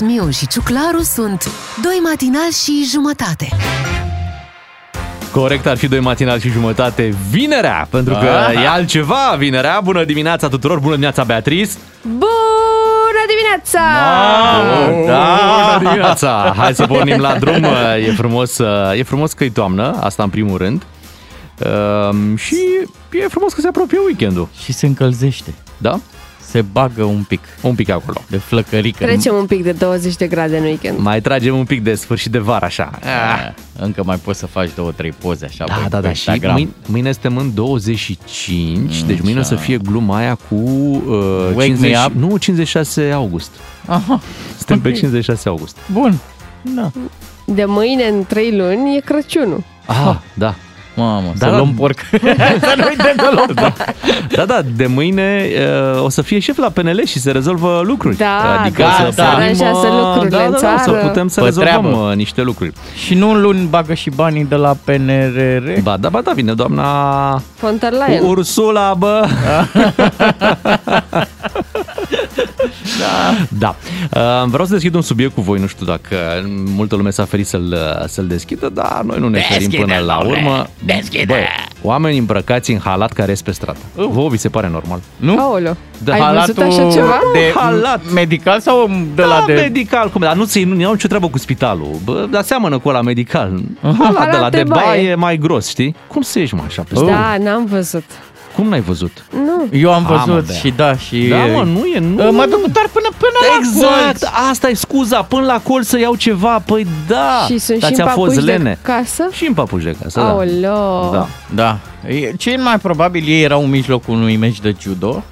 Miu și Ciuclaru sunt Doi matinali și jumătate. Corect, ar fi doi matinal și jumătate vinerea, pentru că Aha. e altceva vinerea. Bună dimineața tuturor, bună dimineața Beatrice! Bună dimineața! Da, bună dimineața! Hai să pornim la drum, e frumos, e frumos că e toamnă, asta în primul rând. Um, și e frumos că se apropie weekendul, Și se încălzește. da? Se bagă un pic Un pic acolo. de flăcărică. Trecem un pic de 20 de grade în weekend. Mai tragem un pic de sfârșit de vară, așa. Ah, Încă mai poți să faci două, trei poze așa Da, pe, da, pe da. Și Instagram. mâine, mâine suntem în 25, deci mâine o să așa. fie gluma aia cu uh, Wake 50, me up. nu, 56 august. Aha, Suntem pe Ok. 56 august. bun. Da. De mâine în 3 luni e Crăciunul. Ah, da. Mamă, Da, să da. luăm porc. să nu uităm că luăm porc. Da, da, de mâine uh, o să fie șef la PNL și se rezolvă lucruri. Da, adică da, să se pornim, aranjează uh, lucrurile da, în da, da, să țară. putem să Pe rezolvăm treabă. uh, niște lucruri. Și nu în luni bagă și banii de la PNRR. Ba da, ba da, vine doamna Von der Leyen. Ursula, bă! da. da. Uh, vreau să deschid un subiect cu voi, nu știu dacă multă lume s-a ferit să-l, să-l deschidă, dar noi nu ne ferim până la urmă. Deschide! Băi, oameni îmbrăcați în halat care ies pe stradă. Vă vi se pare normal? Nu? Aoleu. Da, Ai văzut Halatul așa ceva? De Halat. medical sau de la da, de... medical, cum, dar nu ți nu au nicio treabă cu spitalul. Bă, dar seamănă cu ăla medical. Halat de Halat la de de baie baie. e mai gros, știi? Cum să ieși mă așa pe stradă? Da, n-am văzut. Cum n-ai văzut? Nu. Eu am A, mă, văzut Bea. și da, și... Da, mă, nu e, nu. Mă nu, duc doar până, până la Exact, colț. asta e scuza, până la colț să iau ceva, păi da, și sunt dar și în ți-a fost papuși de lene. casă? Și în papuși de casă, da. Aoleu. Da. Da. E- Cel mai probabil ei erau în mijlocul unui meci de judo.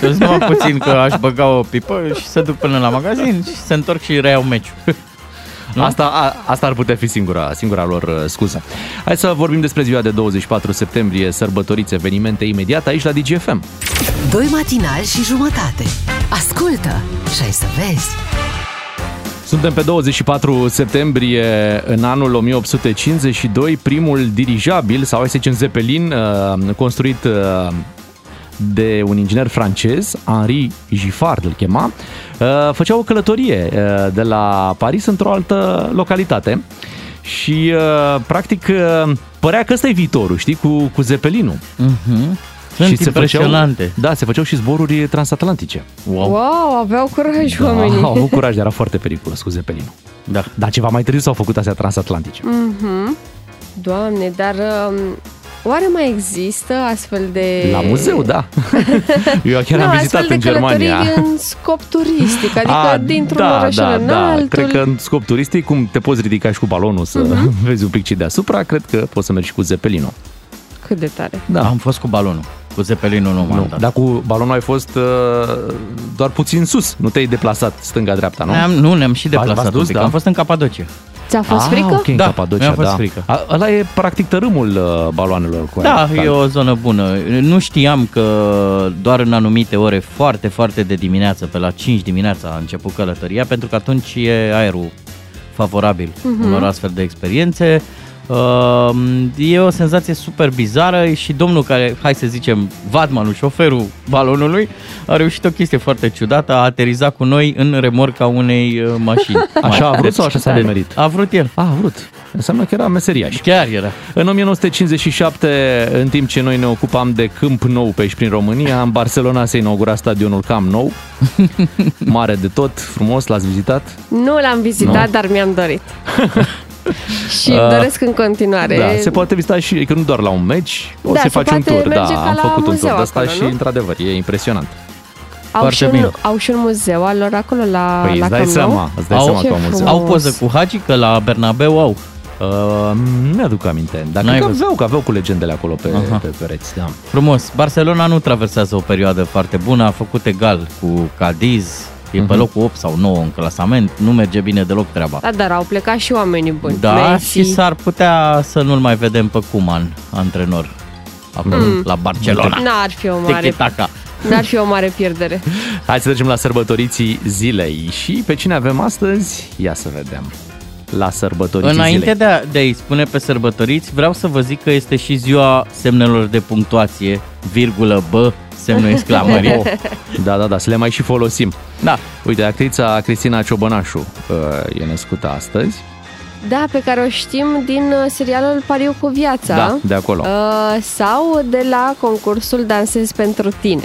Să-ți numai puțin că aș băga o pipă și se duc până la magazin și se întorc și reiau meciul. Nu? Asta, a, asta ar putea fi singura, singura lor uh, scuză. Hai să vorbim despre ziua de 24 septembrie, sărbătoriți, evenimente imediat aici la DGFM. Doi matinali și jumătate. Ascultă și ai să vezi. Suntem pe 24 septembrie în anul 1852, primul dirijabil, sau hai să zicem Zeppelin, uh, construit uh, de un inginer francez, Henri Giffard îl chema, uh, făcea o călătorie uh, de la Paris într-o altă localitate și uh, practic uh, părea că ăsta e viitorul, știi, cu, cu Zeppelinul. Mhm. Sunt se impresionante. Făceau, da, se făceau și zboruri transatlantice. Wow. Wow, aveau curaj Da, oamenii. au avut curaj, dar era foarte periculos cu Zeppelinul. Da. Dar ceva mai târziu s-au făcut astea transatlantice. Mhm. Doamne, dar um, oare mai există astfel de... La muzeu, da. Eu chiar nu, am vizitat astfel în de Germania. călătorii în scop turistic, adică A, dintr-un da, oraș da, în da. altul. Cred că în scop turistic, cum te poți ridica și cu balonul să Mhm. vezi un pic ce deasupra, cred că poți să mergi și cu Zeppelinul. Cât de tare. Da. Am fost cu balonul. Cu Zeppelinul nu m-am Nu, dat. dar cu balonul ai fost uh, doar puțin sus, nu te-ai deplasat stânga-dreapta, nu? Am, nu, ne-am și V-ați deplasat dus, un pic. da? Am fost în Capadocia. Ți-a fost ah, frică? ok, în Da, Capadocia, mi-a fost da. frică. A, ăla e practic tărâmul uh, baloanelor cu Da, aer. e o zonă bună. Nu știam că doar în anumite ore foarte, foarte de dimineață, pe la 5 dimineața a început călătoria, pentru că atunci e aerul favorabil uh-huh. unor astfel de experiențe. Uh, e o senzație super bizară și domnul care, hai să zicem, vadmanul, șoferul balonului, a reușit o chestie foarte ciudată, a aterizat cu noi în remorca unei uh, mașini. Așa a vrut Deci, sau așa s-a nimerit? A vrut el. A, a vrut. Înseamnă că era meseriaș. Chiar era. În 1957, în timp ce noi ne ocupam de câmp nou pe aici prin România, în Barcelona se inaugura stadionul Camp Nou. Mare de tot, frumos, l-ați vizitat? Nu l-am vizitat, Nu? dar mi-am dorit. și îmi Ah, doresc în continuare. Da, se poate vizita și, că nu doar la un meci, o Da, să se faci un poate tur. merge Da, ca am la făcut un muzeu tur de asta acolo, și, nu? într-adevăr, e impresionant. au, Foarte și un, bine. au și un muzeu al lor acolo la, Păi la îți dai Camp Nou? seama, îți dai Au- seama Ce că au muzeu. frumos. Au poză cu Hagi, că la Bernabeu au. Uh, nu mi-aduc aminte, dar N-ai cred că văzut? aveau, că aveau cu legendele acolo pe, Aha. pe pereți. Da. Frumos. Barcelona nu traversează o perioadă foarte bună, a făcut egal cu Cadiz, e pe locul 8 sau 9 în clasament, nu merge bine deloc treaba. Da, dar au plecat și oamenii buni. Da, Messi. și s-ar putea să nu-l mai vedem pe Cuman, antrenor, acolo, la Barcelona. N-ar fi o mare, Tiki-taka. n-ar fi o mare pierdere. Hai să trecem la sărbătoriții zilei. Și pe cine avem astăzi? Ia să vedem. La sărbătoriții Înainte zilei. de, a, de a-i spune pe sărbătoriți, vreau să vă zic că este și ziua semnelor de punctuație virgulă, bă, semnul exclamării. Oh, da, da, da, să le mai și folosim. Da. Uite, actrița Cristina Ciobănașu uh, e născută astăzi. Da, pe care o știm din uh, serialul Pariu cu viața. Da, de acolo. Uh, sau de la concursul Dansez pentru tine.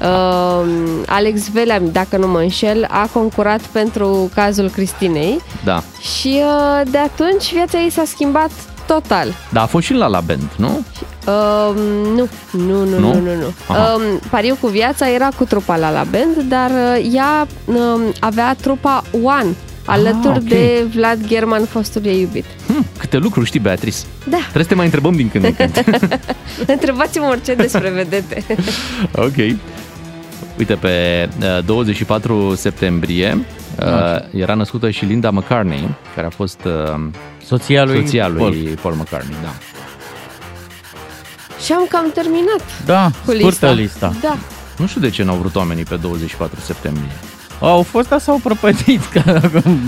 Uh, Alex Velea, dacă nu mă înșel, a concurat pentru cazul Cristinei Da. și uh, de atunci viața ei s-a schimbat total. Da, a fost și la la band, nu? Uh, nu, nu, nu, Nu? nu, nu. nu. Aha. Uh, Pariu cu viața era cu trupa la la band, dar uh, ea uh, avea trupa One, alături Ah, ok. de Vlad German, fostul ei iubit. Hm, câte lucruri știi, Beatrice. Da, Trebuie să te mai întrebăm din când în când. întrebați-mă orice despre vedete. ok. Uite, pe uh, 24 septembrie uh, era născută și Linda McCartney, care a fost uh, Soția lui, soția lui Paul. Paul McCartney. Da. Și am cam terminat Da, cu scurtă lista. lista. Da. Nu știu de ce n-au vrut oamenii pe 24 septembrie. Au fost, dar s-au prăpădit. Că,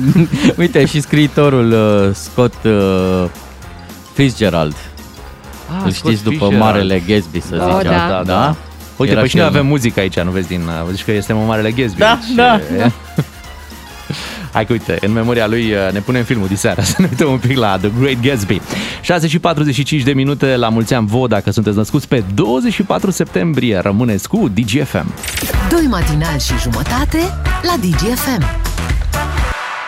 uite, și scriitorul uh, Scott uh, Fitzgerald. Ah, Îl Scott știți după Fitzgerald. Marele Gatsby, să Oh, zicem. da. Da, da. Uite, Era păi și și noi el. avem muzică aici, nu vezi din... uh, Zici că este în Marele Gatsby. Da, deci, da, uh, da. Hai că uite, în memoria lui uh, ne punem filmul de seară să ne uităm un pic la The Great Gatsby. 6 și 45 de minute la mulți ani vouă dacă sunteți născuți pe 24 septembrie. Rămâneți cu DGFM. Doi matinali și jumătate la DGFM.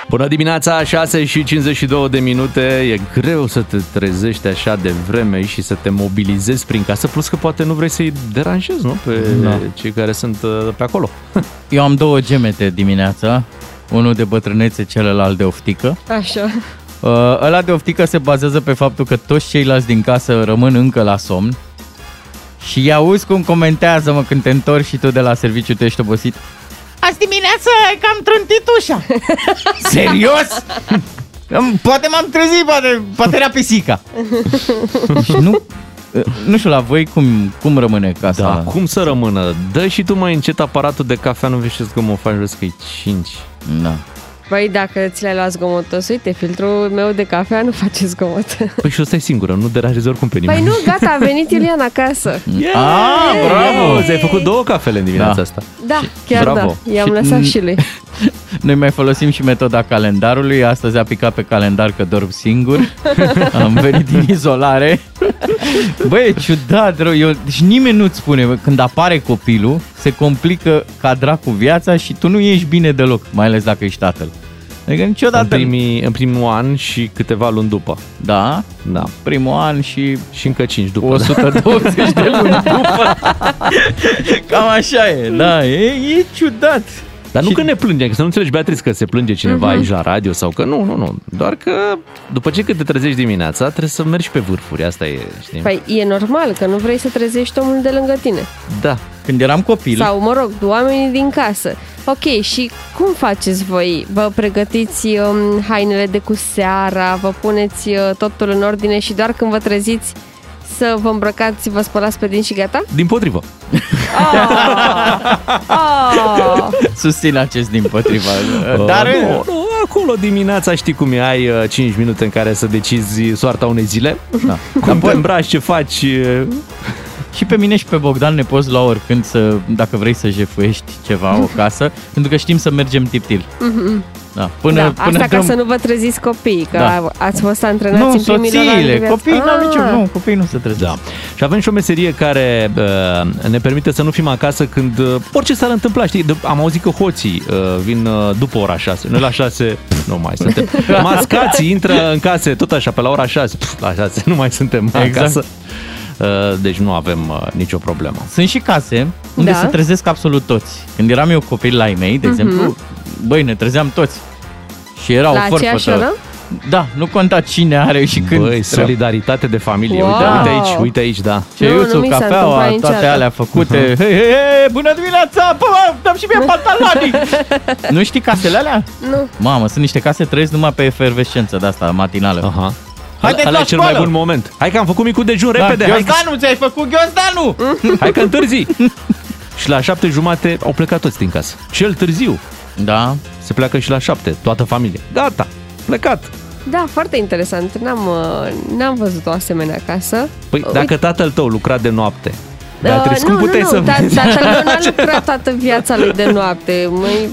Bună dimineața, 6 și 52 de minute. E greu să te trezești așa de vreme și să te mobilizezi prin casă, plus că poate nu vrei să-i deranjezi, nu? Pe Da. cei care sunt uh, pe acolo. Eu am două gemete dimineața. Unul de bătrânețe, celălalt de oftică. Așa. Uh, ăla de oftică se bazează pe faptul că toți ceilalți din casă rămân încă la somn și îi auzi cum comentează, mă, când te întorci și tu de la serviciu tu ești obosit. Azi dimineața ai cam trântit ușa. Serios? Poate m-am trezit, poate, poate era pisica. și nu, uh, nu știu, la voi cum, cum rămâne casa? Da, cum să rămână? Dă și tu mai încet aparatul de cafea, nu vezi că mă faci vezi că e 5. Da. Băi, dacă ți l-ai luat zgomotos, uite, filtrul meu de cafea nu face zgomot. Păi și o stai singură, nu deranjezi oricum pe nimeni. Păi nu, gata, a venit Iulian acasă. Yeah! Ah, bravo! Ți-ai făcut două cafele în dimineața Da. asta. Da, chiar Bravo. da. I-am Și- lăsat și lui. Noi mai folosim și metoda calendarului. Astăzi a picat pe calendar că dorm singur. Am venit din izolare. Băi, e ciudat, rău. Eu, deci nimeni nu-ți spune, bă, când apare copilul, se complică ca dracu viața și tu nu ești bine deloc, mai ales dacă ești tatăl. Adică În, niciodată... primii, în primul an și câteva luni după. Da, Da. primul an și Și încă 5 după. 120 de luni după. Cam așa e, da, e, e ciudat. Dar nu Și- că ne plângem, că să nu înțelegi, Beatrice, că se plânge cineva aici la radio sau că nu, nu, nu. Doar că după ce când te trezești dimineața, trebuie să mergi pe vârfuri. Asta e, știi? Păi e normal că nu vrei să trezești omul de lângă tine. Da. Când eram copil, Sau, mă rog, oamenii din casă. Ok, și cum faceți voi? Vă pregătiți um, hainele de cu seara, vă puneți uh, totul în ordine și doar când vă treziți să vă îmbrăcați, vă spălați pe dinți și gata? Din potrivă. Oh! susțin acest din potriva. Dar Uh, nu, nu, acolo dimineața știi cum e, ai uh, 5 minute în care să decizi soarta unei zile. Da. Cum te îmbraci, ce faci. uh, Și pe mine și pe Bogdan ne poți lua oricând să, dacă vrei să jefuiești ceva, o casă, pentru că știm să mergem tiptil. Da, până, da, până asta dăm... ca să nu vă treziți copiii, că Da. ați fost antrenați Nu, în primii lor ani de soțiile, viață. copiii n-au Ah. niciun, nu, copiii nu se trezesc. Da. Și avem și o meserie care uh, ne permite să nu fim acasă când uh, orice s-ar întâmpla, știi? De- Am auzit că hoții uh, vin uh, după ora 6. Noi la 6 pf, nu mai suntem. Mascații intră în case tot așa pe la ora 6. Pf, la 6 nu mai suntem Exact. acasă. Uh, deci nu avem uh, nicio problemă. Sunt și case unde Da. se trezesc absolut toți. Când eram eu copil la ei mei, de exemplu, băi, ne trezeam toți. Și era La o aceeași forfătă. oră? Da, nu conta cine are și când. Băi, solidaritate de familie. Wow. Uite, uite aici, uite aici, da. Nu, nu Ceiuțul, mi s-a cafeaua, întâmplat toate niciodată. alea făcute. Hei, hei, hei, bună dimineața! Bă, dăm și mie pantaloni! nu știi casele alea? Nu. Mamă, sunt niște case trăiesc numai pe efervescență de asta matinală. Aha. Haideți Ăla la e cel mai școală! bun moment. Hai că am făcut micul dejun, Da, repede. Hai, că- Ghiosdanu, ți-ai făcut Ghiosdanu! hai că întârzi. și la șapte jumate au plecat toți din casă. Cel târziu Da, se pleacă și la șapte, toată familia. Gata, plecat. Da, foarte interesant. N-am, uh, n-am văzut o asemenea casă. Păi Uite. dacă tatăl tău lucra de noapte Beatrice, cum nu, puteai nu, să nu, ta- vezi? tatăl meu n-a lucrat toată viața lui de noapte. Măi,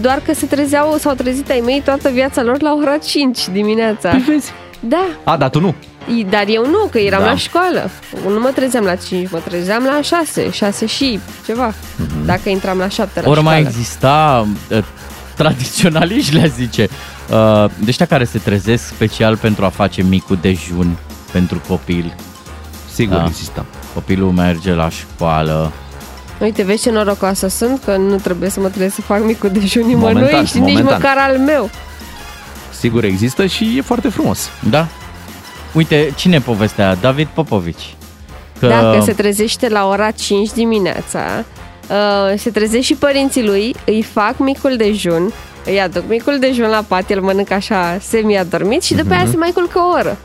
doar că se trezeau, s-au trezit ai mei toată viața lor la ora 5 dimineața. Păi vezi. Da, A, dar tu nu. I- dar eu nu, că eram Da. la școală. Nu mă trezeam la 5, mă trezeam la 6, 6 și ceva. Dacă intram la 7 la Ori școală. mai exista uh, tradiționaliști, le zice, uh, de ăștia care se trezesc special pentru a face micul dejun pentru copil. Sigur Da. există. Copilul merge la școală. Uite, vezi ce norocoasă sunt, că nu trebuie să mă trezesc să fac micul dejun Momentan, nimănui și nici momentan. măcar al meu. Sigur există și e foarte frumos. Da? Uite, cine e povestea aia? David Popovici. Că... Dacă se trezește la ora 5 dimineața, uh, se trezește și părinții lui, îi fac micul dejun, îi aduc micul dejun la pat, el mănâncă așa semi-adormit și după aia se mai culcă o oră.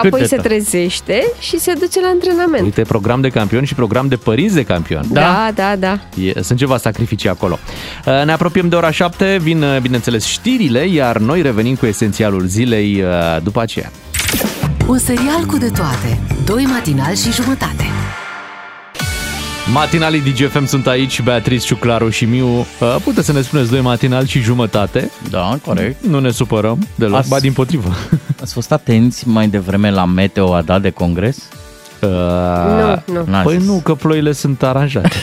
Și apoi de se tare. trezește și se duce la antrenament. Uite, program de campion și program de părinți de campion. Da, da, da. E, sunt ceva sacrificii acolo. Uh, Ne apropiem de ora 7, vin, uh, bineînțeles, știrile, iar noi revenim cu esențialul zilei uh, după aceea. Un serial cu de toate. Doi matinali și jumătate. Matinalii DGFM sunt aici, Beatrice, Ciuclaru și Miu. Uh, Puteți să ne spuneți doi matinali și jumătate. Da, corect. Nu ne supărăm deloc, Azi- ba din potrivă. Ați fost atenți mai devreme la meteo a dat de congres? Uh, Nu, nu. N-a Păi zis. nu, că ploile sunt aranjate.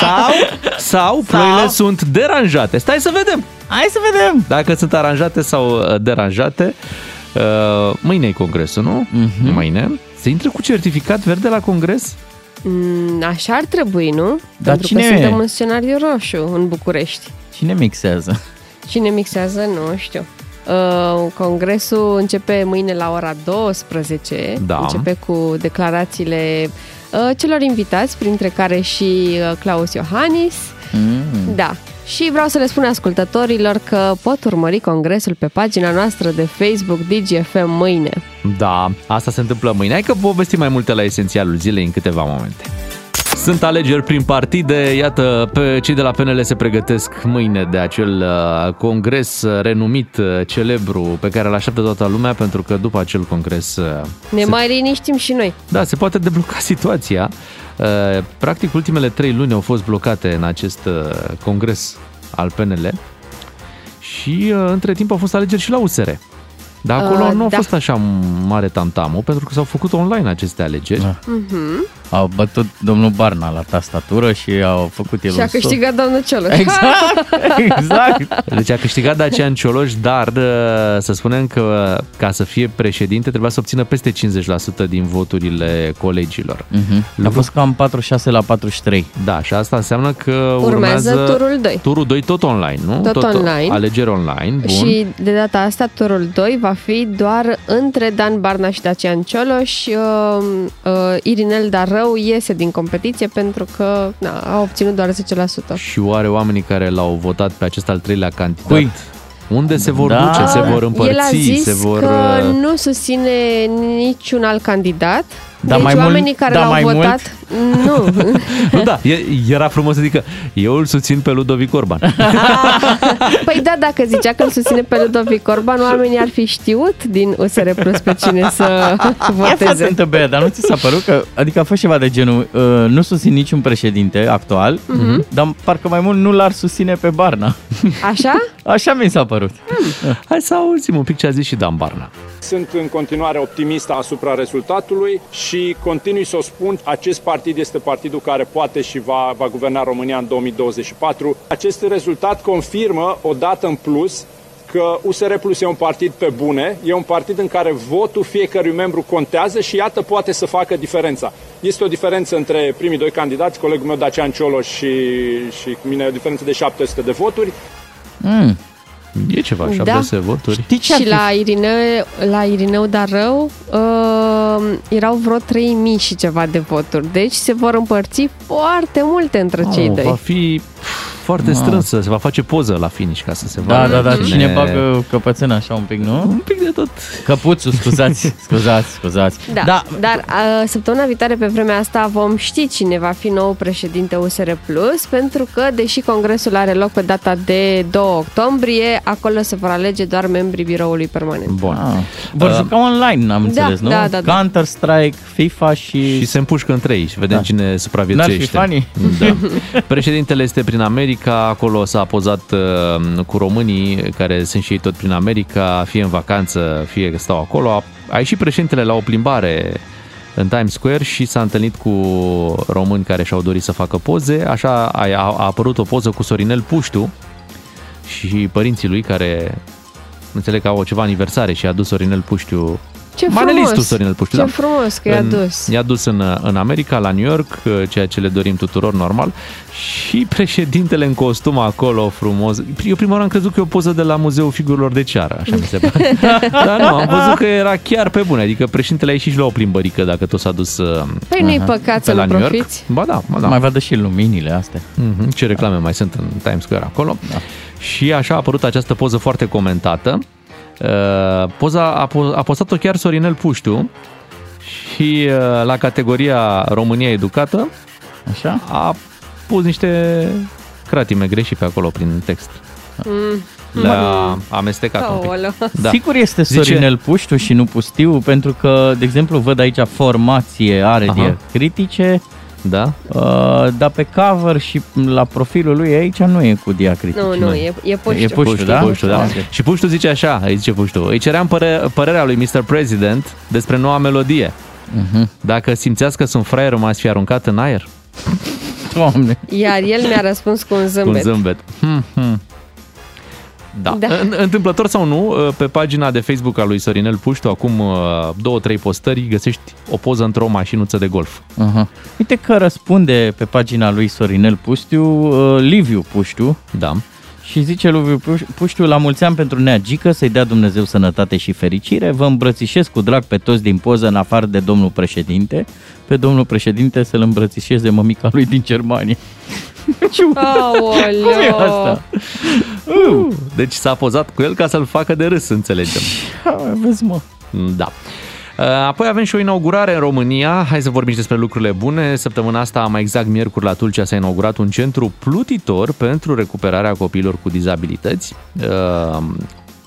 sau, sau ploile sunt deranjate. Stai să vedem Hai să vedem! dacă sunt aranjate sau uh, deranjate. Uh, Mâine e congresul, nu? Mhm. Mâine. Se intră cu certificat verde la congres? Mm, Așa ar trebui, nu? Dar Pentru cine că e? suntem în scenariu roșu în București. Cine mixează? Cine mixează? Nu știu. Uh, congresul începe mâine la ora 12. Da. Începe cu declarațiile uh, celor invitați, printre care și uh, Claus Iohannis. Mm. Da. Și vreau să le spun ascultătorilor că pot urmări congresul pe pagina noastră de Facebook DGFM mâine. Da, asta se întâmplă mâine. Hai că povestim mai multe la esențialul zilei în câteva momente. Sunt alegeri prin partide, iată, pe cei de la PNL se pregătesc mâine de acel uh, congres uh, renumit, uh, celebru, pe care îl așteaptă toată lumea, pentru că după acel congres, uh, Ne se, mai liniștim și noi. da, se poate debloca situația. Uh, Practic, ultimele trei luni au fost blocate în acest uh, congres al PNL și uh, între timp au fost alegeri și la USR. Dar acolo Uh, nu a da. fost așa mare tamtamul, pentru că s-au făcut online aceste alegeri. Da. Au bătut domnul Barna la tastatură și au făcut el Și a un sol. câștigat domnul Cioloș. Exact, exact. Deci a câștigat Dacian Cioloș, dar uh, să spunem că ca să fie președinte trebuia să obțină peste 50% din voturile colegilor. Mhm. A fost cam 46 la 43. Da, și asta înseamnă că Urmează urmează turul doi. Turul 2 tot online, nu? Tot online. Alegeri online, bun. Și de data asta, turul 2 va fi doar între Dan Barna și Dacian Cioloș. Uh, uh, Irinel Darău iese din competiție pentru că na, a obținut doar 10%. Și oare oamenii care l-au votat pe acest al treilea candidat, Cui? unde se vor Da. duce? Se vor împărți? El a zis se vor... că uh, nu susține niciun alt candidat. Dar deci mai mult- oamenii care dar l-au mai votat... Nu. Nu, da, e- era frumos să zică, eu îl susțin pe Ludovic Orban. păi da, dacă zicea că îl susține pe Ludovic Orban, oamenii ar fi știut din USR Plus pe cine să Ia fă voteze. întâmplare, dar nu ți s-a părut că, adică a fost ceva de genul, uh, nu susțin niciun președinte actual, Mhm. dar parcă mai mult nu l-ar susține pe Barna. Așa? Așa mi s-a părut. Hai să auzim un pic ce a zis și Dan Barna. Sunt în continuare optimist asupra rezultatului și continui să o spun, acest partid este partidul care poate și va, va guverna România în 2024. Acest rezultat confirmă o dată în plus că USR Plus e un partid pe bune, e un partid în care votul fiecărui membru contează și iată poate să facă diferența. Este o diferență între primii doi candidați, colegul meu Dacian Cioloș și, și cu mine, o diferență de 700 de voturi. Mm. E ceva, Da. 700 voturi. Știi ce ar Și fi? la, Irineu, la Irineu Darău uh, erau vreo 3000 și ceva de voturi. Deci se vor împărți foarte multe între cei Oh, doi. va fi foarte strânsă, se va face poză la finish ca să se Da, vadă da, da, cine bagă căpățâna așa un pic, nu? Un pic de tot. Căpuțul, scuzați, scuzați, scuzați. Da, da. dar a, săptămâna viitoare pe vremea asta vom ști cine va fi nou președinte USR Plus, pentru că, deși congresul are loc pe data de 2 octombrie, acolo se vor alege doar membrii biroului permanent. Bun. Ah, vor Uh, juca online, am da, înțeles, nu? da, da, da. Counter-Strike, FIFA și... Și se împușcă între ei și vedem Da. cine supraviețuiește. N-ar fi Da. Președintele este prin America, acolo s-a pozat uh, cu românii care sunt și ei tot prin America, fie în vacanță, fie că stau acolo. A, a ieșit președintele la o plimbare în Times Square și s-a întâlnit cu români care și-au dorit să facă poze. Așa a, a apărut o poză cu Sorinel Puștu și părinții lui care înțeleg că au ceva aniversare și a adus Sorinel Puștiu Ce Manelistul frumos! Sorinel Puștiu, Ce da. frumos că i-a în, dus. I-a dus în, în America, la New York, ceea ce le dorim tuturor normal. Și președintele în costum acolo frumos. Eu prima oară am crezut că e o poză de la Muzeul Figurilor de Ceară, așa mi se pare. Dar nu, am văzut că era chiar pe bune. Adică președintele a ieșit și la o plimbărică dacă tot s-a dus uh, Păi nu-i păcat pe să la nu New York. profiți. Ba da, ba da. Mai vadă și luminile astea. Mhm, Ce reclame mai sunt în Times Square acolo. Da. Și așa a apărut această poză foarte comentată. Uh, Poza a, po- a postat-o chiar Sorinel Puștiu și uh, la categoria România Educată Așa? a pus niște cratime greșit pe acolo prin text. Le-a amestecat un pic. Aoleu. Da. Sigur este Zice- Sorinel Puștiu și nu Pustiu, pentru că, de exemplu, văd aici formație are Aha. Diacritice, Da? uh, dar pe cover și la profilul lui aici nu e cu diacritice. Nu, nu, e, e puștiu. E puștiu, da? Puștiu, da. Ok. Și Puștiu zice așa, îi zice Puștiu, îi ceream păre- părerea lui Mr. President despre noua melodie. Mhm. Dacă simțeați că sunt fraier, m-ați fi aruncat în aer? Doamne. Iar el mi-a răspuns cu un Cu un zâmbet. zâmbet. Hmm, hmm. Da. Da. În- Întâmplător sau nu, pe pagina de Facebook a lui Sorinel Puștiu, acum uh, două, trei postări, găsești o poză într-o mașinuță de golf. Aha. Uite că răspunde pe pagina lui Sorinel Pustiu, uh, Liviu Puștiu, Da. și zice lui Puș- Puștiu, la mulți ani pentru neagică, să-i dea Dumnezeu sănătate și fericire, vă îmbrățișez cu drag pe toți din poză, în afară de domnul președinte, pe domnul președinte să-l îmbrățișeze mămica lui din Germania. Ce Aoleu. Cum e asta? Uh, deci s-a pozat cu el ca să-l facă de râs, înțelegem. Vezi, mă. Da. Uh, Apoi avem și o inaugurare în România. Hai să vorbim și despre lucrurile bune. Săptămâna asta, mai exact miercuri la Tulcea, s-a inaugurat un centru plutitor pentru recuperarea copiilor cu dizabilități. Uh,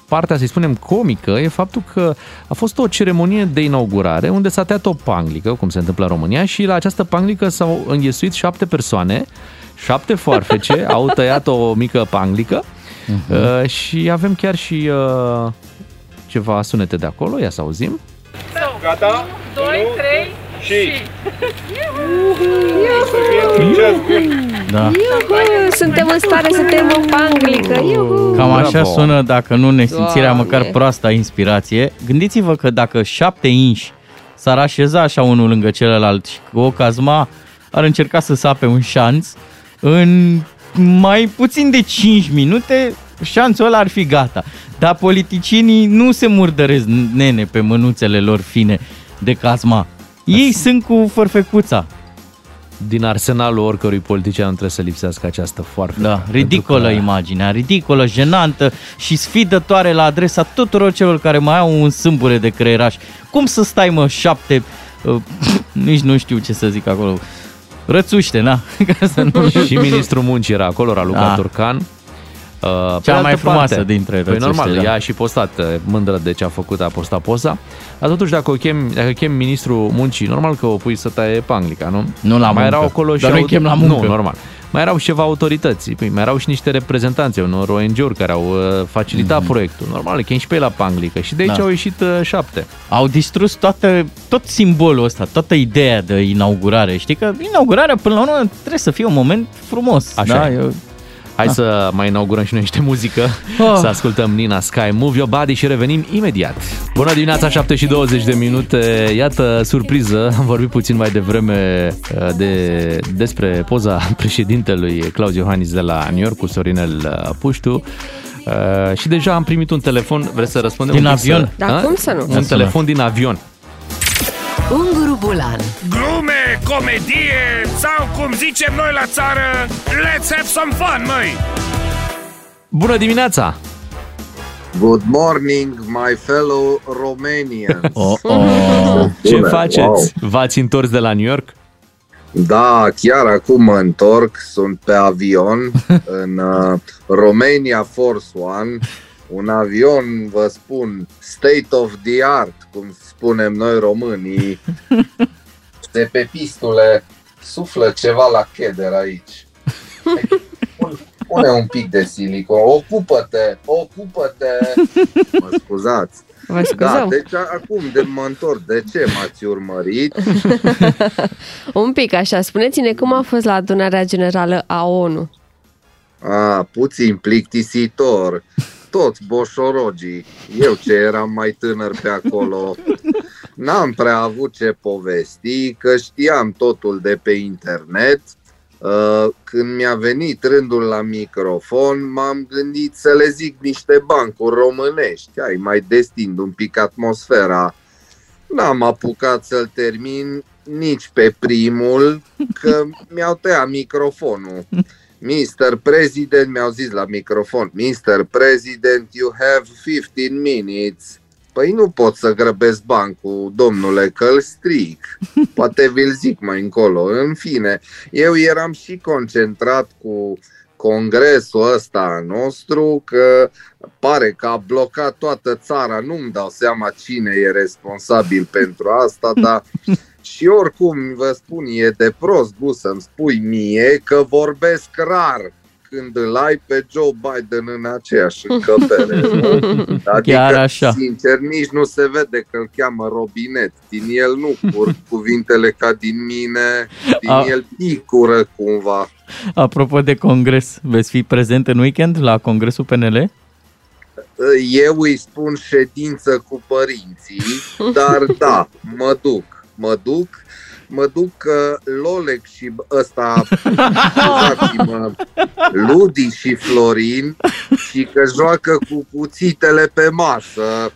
Partea, să-i spunem, comică e faptul că a fost o ceremonie de inaugurare unde s-a tăiat o panglică, cum se întâmplă în România, și la această panglică s-au înghesuit șapte persoane, șapte foarfece, au tăiat o mică panglică uh, și avem chiar și uh, ceva sunete de acolo, ia să auzim. Gata? 2, 3 Și... Da. Iuhu, suntem în stare să tăiem o panglică. Iuhu. Cam așa Bravo. sună, dacă nu nesimțirea, Doamne. măcar proasta inspirație. Gândiți-vă că dacă șapte inși s-ar așeza așa unul lângă celălalt și cu o cazma ar încerca să sape un șanț, în mai puțin de 5 minute șanțul ăla ar fi gata. Dar politicienii nu se murdăresc nene pe mânuțele lor fine de cazma. Ei sunt cu fărfecuța. Din arsenalul oricărui politician trebuie să lipsească această foarfă. Da, Pentru ridicolă că- imaginea, ridicolă, jenantă și sfidătoare la adresa tuturor celor care mai au un sâmbure de creieraș. Cum să stai, mă, șapte, uh, nici nu știu ce să zic acolo, rățuște, na? Ca să nu... Și ministrul muncii era acolo, Raluca Da. Turcan. Uh, pe Cea de mai altă frumoasă parte, dintre Păi rățuște, normal, da. ea a și postat uh, mândră de ce a făcut, a postat poza. Dar totuși, dacă o chem, dacă chem ministrul muncii, normal că o pui să taie panglica, nu? Nu la mai muncă. erau acolo și Dar nu-i au- chem la muncă. Nu, normal. Mai erau și ceva autorități, păi, mai erau și niște reprezentanțe, unor ONG-uri care au uh, facilitat mm-hmm. proiectul. Normal, chem și pe ei la panglică și de aici Mhm. Da. au ieșit uh, șapte. Au distrus toată, tot simbolul ăsta, toată ideea de inaugurare. Știi că inaugurarea, până la urmă, trebuie să fie un moment frumos. Așa da? e. Eu... Hai să mai inaugurăm și noi niște muzică, Ah. să ascultăm Nina Sky, Move Your Body și revenim imediat. Bună dimineața, 7 și 20 de minute. Iată, surpriză, am vorbit puțin mai devreme uh, de, despre poza președintelui Claus Iohannis de la New York cu Sorinel uh, Puștiu. Uh, și deja am primit un telefon, vreți să răspundem? Din un pic avion? Să, Da, A? cum să nu? Un telefon din avion. Unguru Bulan Glume comedie sau cum zicem noi la țară, let's have some fun, măi! Bună dimineața! Good morning, my fellow Romanians. Oh, oh. Ce Bună, faceți? V-ați întors de la New York? Da, chiar acum mă întorc, sunt pe avion în uh, Romania Force One, un avion, vă spun, state of the art, cum spunem noi românii. De pe pistule suflă ceva la cheder aici. Pune un pic de silicon, ocupă-te, ocupă-te. Mă scuzați. Vă scuzăm. Da, deci acum de mă întorc, de ce m-ați urmărit? Un pic așa. Spuneți-ne cum a fost la adunarea generală a ONU. A, puțin plictisitor. Toți boșorogii. Eu ce eram mai tânăr pe acolo. N-am prea avut ce povesti, că știam totul de pe internet. Uh, Când mi-a venit rândul la microfon, m-am gândit să le zic niște bancuri românești. Ai mai destind un pic atmosfera. N-am apucat să-l termin nici pe primul, că mi-au tăiat microfonul. Mr. President, mi-au zis la microfon, Mr. President, you have 15 minutes. Păi nu pot să grăbesc bancul, domnule, că îl stric. Poate vi-l zic mai încolo. În fine, eu eram și concentrat cu congresul ăsta nostru, că pare că a blocat toată țara. Nu-mi dau seama cine e responsabil pentru asta, dar și oricum vă spun, e de prost gust să-mi spui mie că vorbesc rar când îl ai pe Joe Biden în aceeași încăpere. nu? Adică, Chiar așa. sincer, nici nu se vede că îl cheamă robinet. Din el nu curg cuvintele ca din mine, din A- el picură cumva. Apropo de congres, veți fi prezent în weekend la congresul PNL? Eu îi spun ședință cu părinții, dar da, mă duc, mă duc, mă duc că Lolec și ăsta, scuzați-mă, Ludi și Florin și că joacă cu cuțitele pe masă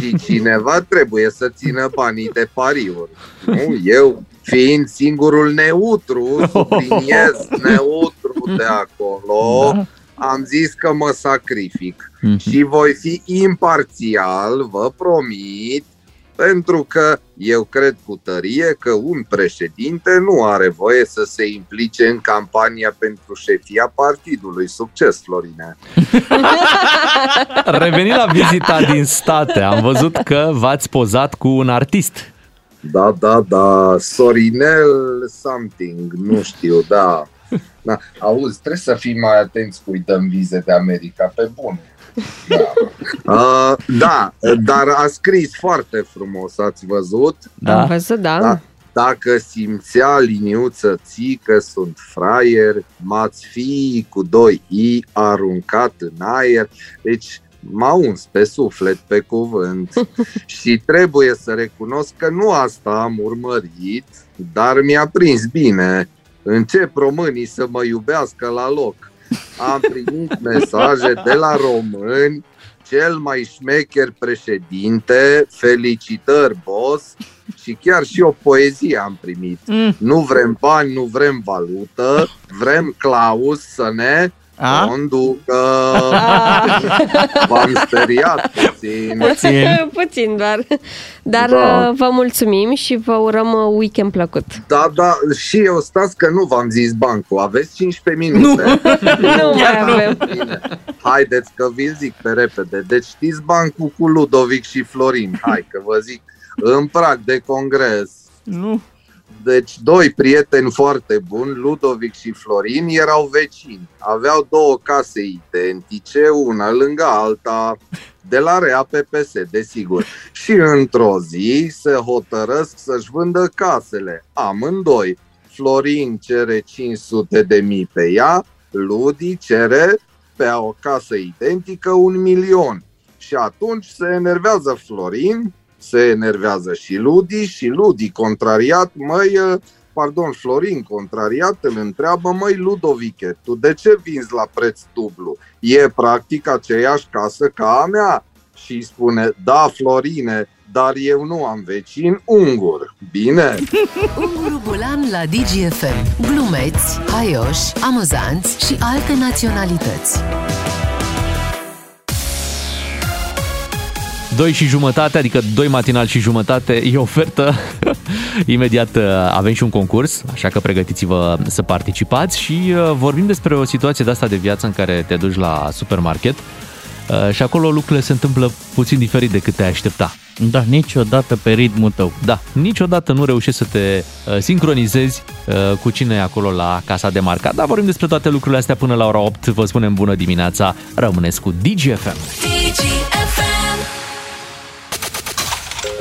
și cineva trebuie să țină banii de pariuri. Nu, eu fiind singurul neutru, subliniez neutru de acolo, Da. am zis că mă sacrific Mhm. și voi fi imparțial, vă promit, pentru că eu cred cu tărie că un președinte nu are voie să se implice în campania pentru șefia partidului. Succes, Florine! Revenind la vizita din state, am văzut că v-ați pozat cu un artist. Da, da, da, Sorinel something, nu știu, da. da. Auzi, trebuie să fim mai atenți cu îi dăm vize de America, pe bune. Da. Uh, da, dar a scris foarte frumos, ați văzut? Da. Am văzut, da. Da. Dacă simțea liniuță ții că sunt fraier, m-ați fi cu doi i aruncat în aer. Deci m-a uns pe suflet, pe cuvânt. și trebuie să recunosc că nu asta am urmărit, dar mi-a prins bine. Încep românii să mă iubească la loc. Am primit mesaje de la români cel mai șmecher președinte, felicitări, boss, și chiar și o poezie am primit. Mm. Nu vrem bani, nu vrem valută, vrem Claus să ne A? conducă. V-am speriat puțin. Puțin. Puțin doar. Dar Da. uh, vă mulțumim și vă urăm uh, weekend plăcut. Da, da, și eu stați că nu v-am zis bancul, aveți 15 minute. Nu mai avem. Bine. Haideți că vi zic pe repede. Deci știți bancul cu Ludovic și Florin. Hai că vă zic în prag de congres. Nu. Deci doi prieteni foarte buni, Ludovic și Florin, erau vecini. Aveau două case identice, una lângă alta, de la Rea PPS, desigur. Și într-o zi se hotărăsc să-și vândă casele, amândoi. Florin cere 500 de mii pe ea, Ludi cere pe o casă identică un milion. Și atunci se enervează Florin, se enervează și Ludi și Ludi contrariat, măi, uh, pardon, Florin contrariat îl întreabă, măi Ludoviche, tu de ce vinzi la preț dublu? E practic aceeași casă ca a mea. și îi spune, da, Florine, dar eu nu am vecin ungur. Bine? Unguru Bulan la DGFM. Glumeți, haioși, amuzanți și alte naționalități. 2 și jumătate, adică 2 matinal și jumătate e ofertă. Imediat uh, avem și un concurs, așa că pregătiți-vă să participați și uh, vorbim despre o situație de asta de viață în care te duci la supermarket uh, și acolo lucrurile se întâmplă puțin diferit decât te aștepta. Da, niciodată pe ritmul tău. Da, niciodată nu reușești să te sincronizezi cu cine e acolo la casa de marcat, dar vorbim despre toate lucrurile astea până la ora 8. Vă spunem bună dimineața, rămâneți cu DGFM. DGFM.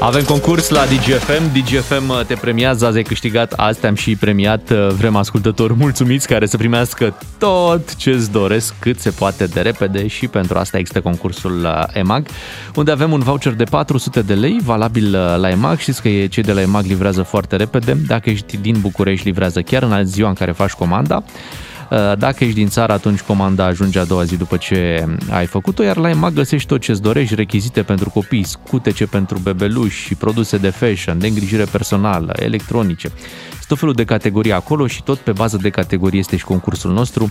Avem concurs la DGFM. DGFM te premiază, azi ai câștigat, azi te-am și premiat. Vrem ascultători mulțumiți care să primească tot ce îți doresc cât se poate de repede și pentru asta există concursul la EMAG, unde avem un voucher de 400 de lei valabil la EMAG. Știți că cei de la EMAG livrează foarte repede. Dacă ești din București, livrează chiar în ziua în care faci comanda. Uh, dacă ești din țară, atunci comanda ajunge a doua zi după ce ai făcut-o, iar la EMAG găsești tot ce-ți dorești, rechizite pentru copii, scutece pentru bebeluși și produse de fashion, de îngrijire personală, electronice. Tot felul de categorii acolo și tot pe bază de categorie este și concursul nostru. Uh,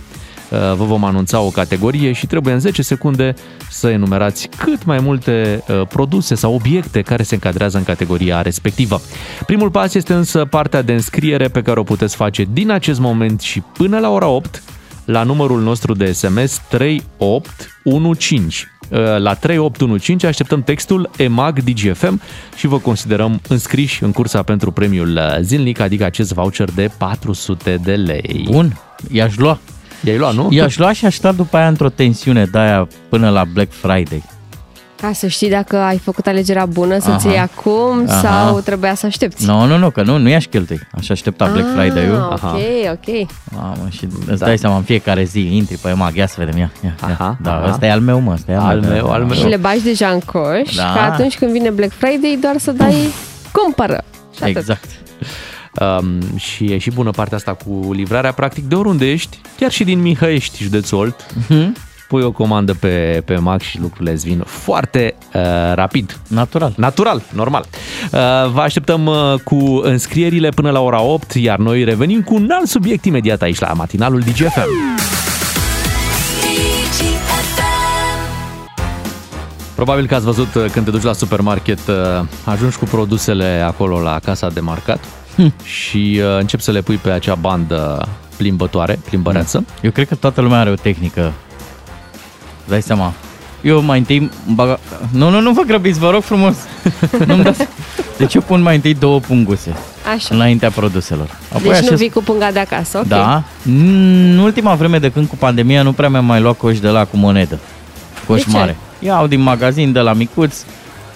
vă vom anunța o categorie și trebuie în 10 secunde să enumerați cât mai multe uh, produse sau obiecte care se încadrează în categoria respectivă. Primul pas este însă partea de înscriere pe care o puteți face din acest moment și până la ora 8 la numărul nostru de SMS 3815. Uh, la 3815 așteptăm textul EMAG DGFM și vă considerăm înscriși în cursa pentru premiul zilnic, adică acest voucher de 400 de lei. Bun, i-aș lua. I-ai luat, nu? I-aș lua și aș sta după aia într-o tensiune de aia până la Black Friday. Ca să știi dacă ai făcut alegerea bună să-ți iei acum Aha. sau trebuia să aștepți. Nu, nu, nu, că nu, nu i-aș cheltui. Aș aștepta Black ah, Friday-ul. Ok, Aha. ok. Mamă, și îți da. dai seama în fiecare zi, intri pe mag, ia să vedem, ia, ia, Aha, Da, aha. ăsta e al meu, mă, ăsta e al, al meu, al meu. Și le bagi deja în coș, da. ca atunci când vine Black Friday doar să dai cumpără. Și atât. Exact. Um, și e și bună partea asta cu livrarea, practic de oriunde ești, chiar și din Mihăiești, județul Olt, uh-huh. Pui o comandă pe, pe Mac și lucrurile îți vin foarte uh, rapid. Natural. Natural, normal. Uh, vă așteptăm uh, cu înscrierile până la ora 8, iar noi revenim cu un alt subiect imediat aici la matinalul DGFM. Probabil că ați văzut uh, când te duci la supermarket, uh, ajungi cu produsele acolo la casa de marcat hm. și uh, începi să le pui pe acea bandă plimbătoare, plimbăreață. Hm. Eu cred că toată lumea are o tehnică. Dai seama. Eu mai întâi baga... Nu, nu, nu vă grăbiți, vă rog frumos. Nu-mi dați... Deci eu pun mai întâi două punguse. Așa. Înaintea produselor. Apoi deci nu vii cu punga de acasă, ok. Da. În ultima vreme de când cu pandemia nu prea mi-am mai luat coș de la cu monedă. Coș de mare. Ce? Iau din magazin de la micuț,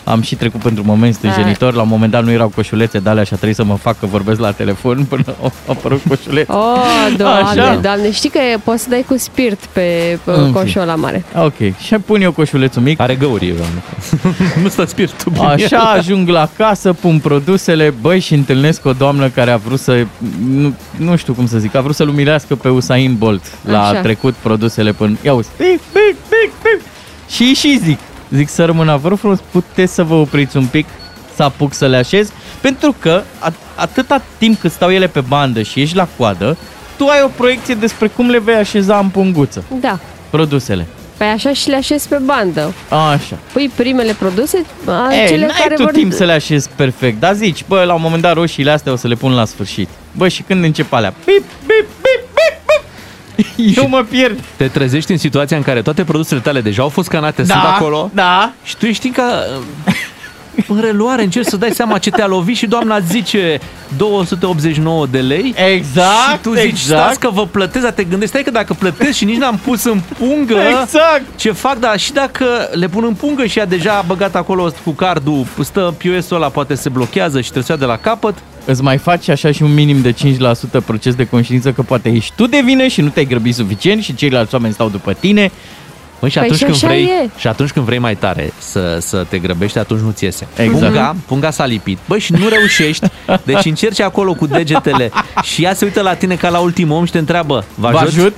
am și trecut pentru moment stânjenitor. La un moment dat nu erau coșulețe de alea și a trebuit să mă fac că vorbesc la telefon până au apărut coșulețe. Oh, doamne, Așa. doamne, știi că poți să dai cu spirit pe, pe coșul la mare. Ok, și pun eu coșulețul mic. Are găuri, nu stă spiritul bine. Așa, ajung la casă, pun produsele, băi, și întâlnesc o doamnă care a vrut să, nu, nu știu cum să zic, a vrut să luminească pe Usain Bolt. L-a trecut produsele până... Ia uzi, pic, pic, pic, pic. Și și zic, zic să rămână, vă rog frumos, puteți să vă opriți un pic, să apuc să le așez, pentru că at- atâta timp cât stau ele pe bandă și ești la coadă, tu ai o proiecție despre cum le vei așeza în punguță. Da. Produsele. Păi așa și le așezi pe bandă. Așa. Păi primele produse, Ei, cele n-ai care tu vor... timp să le așezi perfect, dar zici, bă, la un moment dat roșiile astea o să le pun la sfârșit. Bă, și când încep alea? Bip, bip, bip, Eu mă pierd. Te trezești în situația în care toate produsele tale deja au fost scanate, da, sunt acolo. Da. Și tu ești ca în reluare încerci să dai seama ce te-a lovit și doamna zice 289 de lei. Exact, Și tu zici, exact. stați că vă plătesc, dar te gândești, stai că dacă plătesc și nici n-am pus în pungă Exact. Ce fac, dar și dacă le pun în pungă și a deja băgat acolo cu cardul Stă POS-ul ăla, poate se blochează și trebuie să de la capăt. Îți mai faci așa și un minim de 5% proces de conștiință că poate ești tu de vină și nu te-ai grăbit suficient și ceilalți oameni stau după tine Măi, și Păi atunci, și când așa vrei, e. și atunci când vrei mai tare să, să te grăbești, atunci nu ți iese. Exact. Punga, punga s-a lipit. Băi, și nu reușești, deci încerci acolo cu degetele și ea se uită la tine ca la ultimul om și te întreabă, vă Vă ajut? ajut?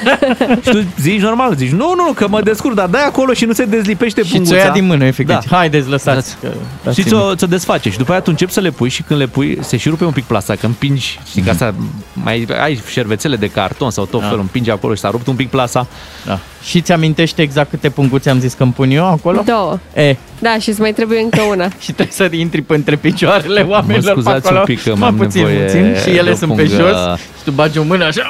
Și tu zici normal, zici, nu, nu, că mă descurc, dar dai acolo și nu se dezlipește Și punguța. ți-o ia din mână, efectiv. Da. Haideți, lăsați. Că, Și dați-mi. ți-o, ți-o desface și după aia tu începi să le pui și când le pui se și rupe un pic plasa, că împingi, știi că asta mai ai șervețele de carton sau tot Da. felul, împingi acolo și s-a rupt un pic plasa. Da. Și ți amintește exact câte punguțe am zis că îmi pun eu acolo? Două. E, Da, și îți mai trebuie încă una. și trebuie să intri pe între picioarele oamenilor pe scuzați acolo. un pic că Mă, m-am puțin, nevoie puțin, și de ele o sunt pe pungă. jos și tu bagi o mână așa.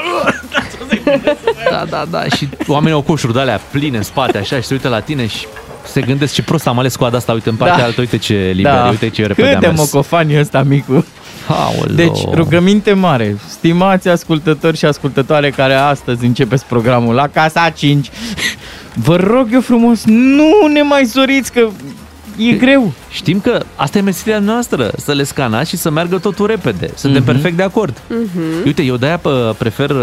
Da, da, da, și oamenii au coșuri de alea pline în spate așa și se uită la tine și se gândesc ce prost am ales coada asta, uite în partea Da. altă, uite ce liber, uite ce repede Cât am de mers. mocofan e ăsta micu. Aoleo. Deci, rugăminte mare, stimați ascultători și ascultătoare care astăzi începeți programul la Casa 5, vă rog eu frumos, nu ne mai zoriți că e greu. Știm că asta e meseria noastră, să le scanați și să meargă totul repede. Suntem Mhm. perfect de acord. Uite, eu de-aia pă, prefer uh,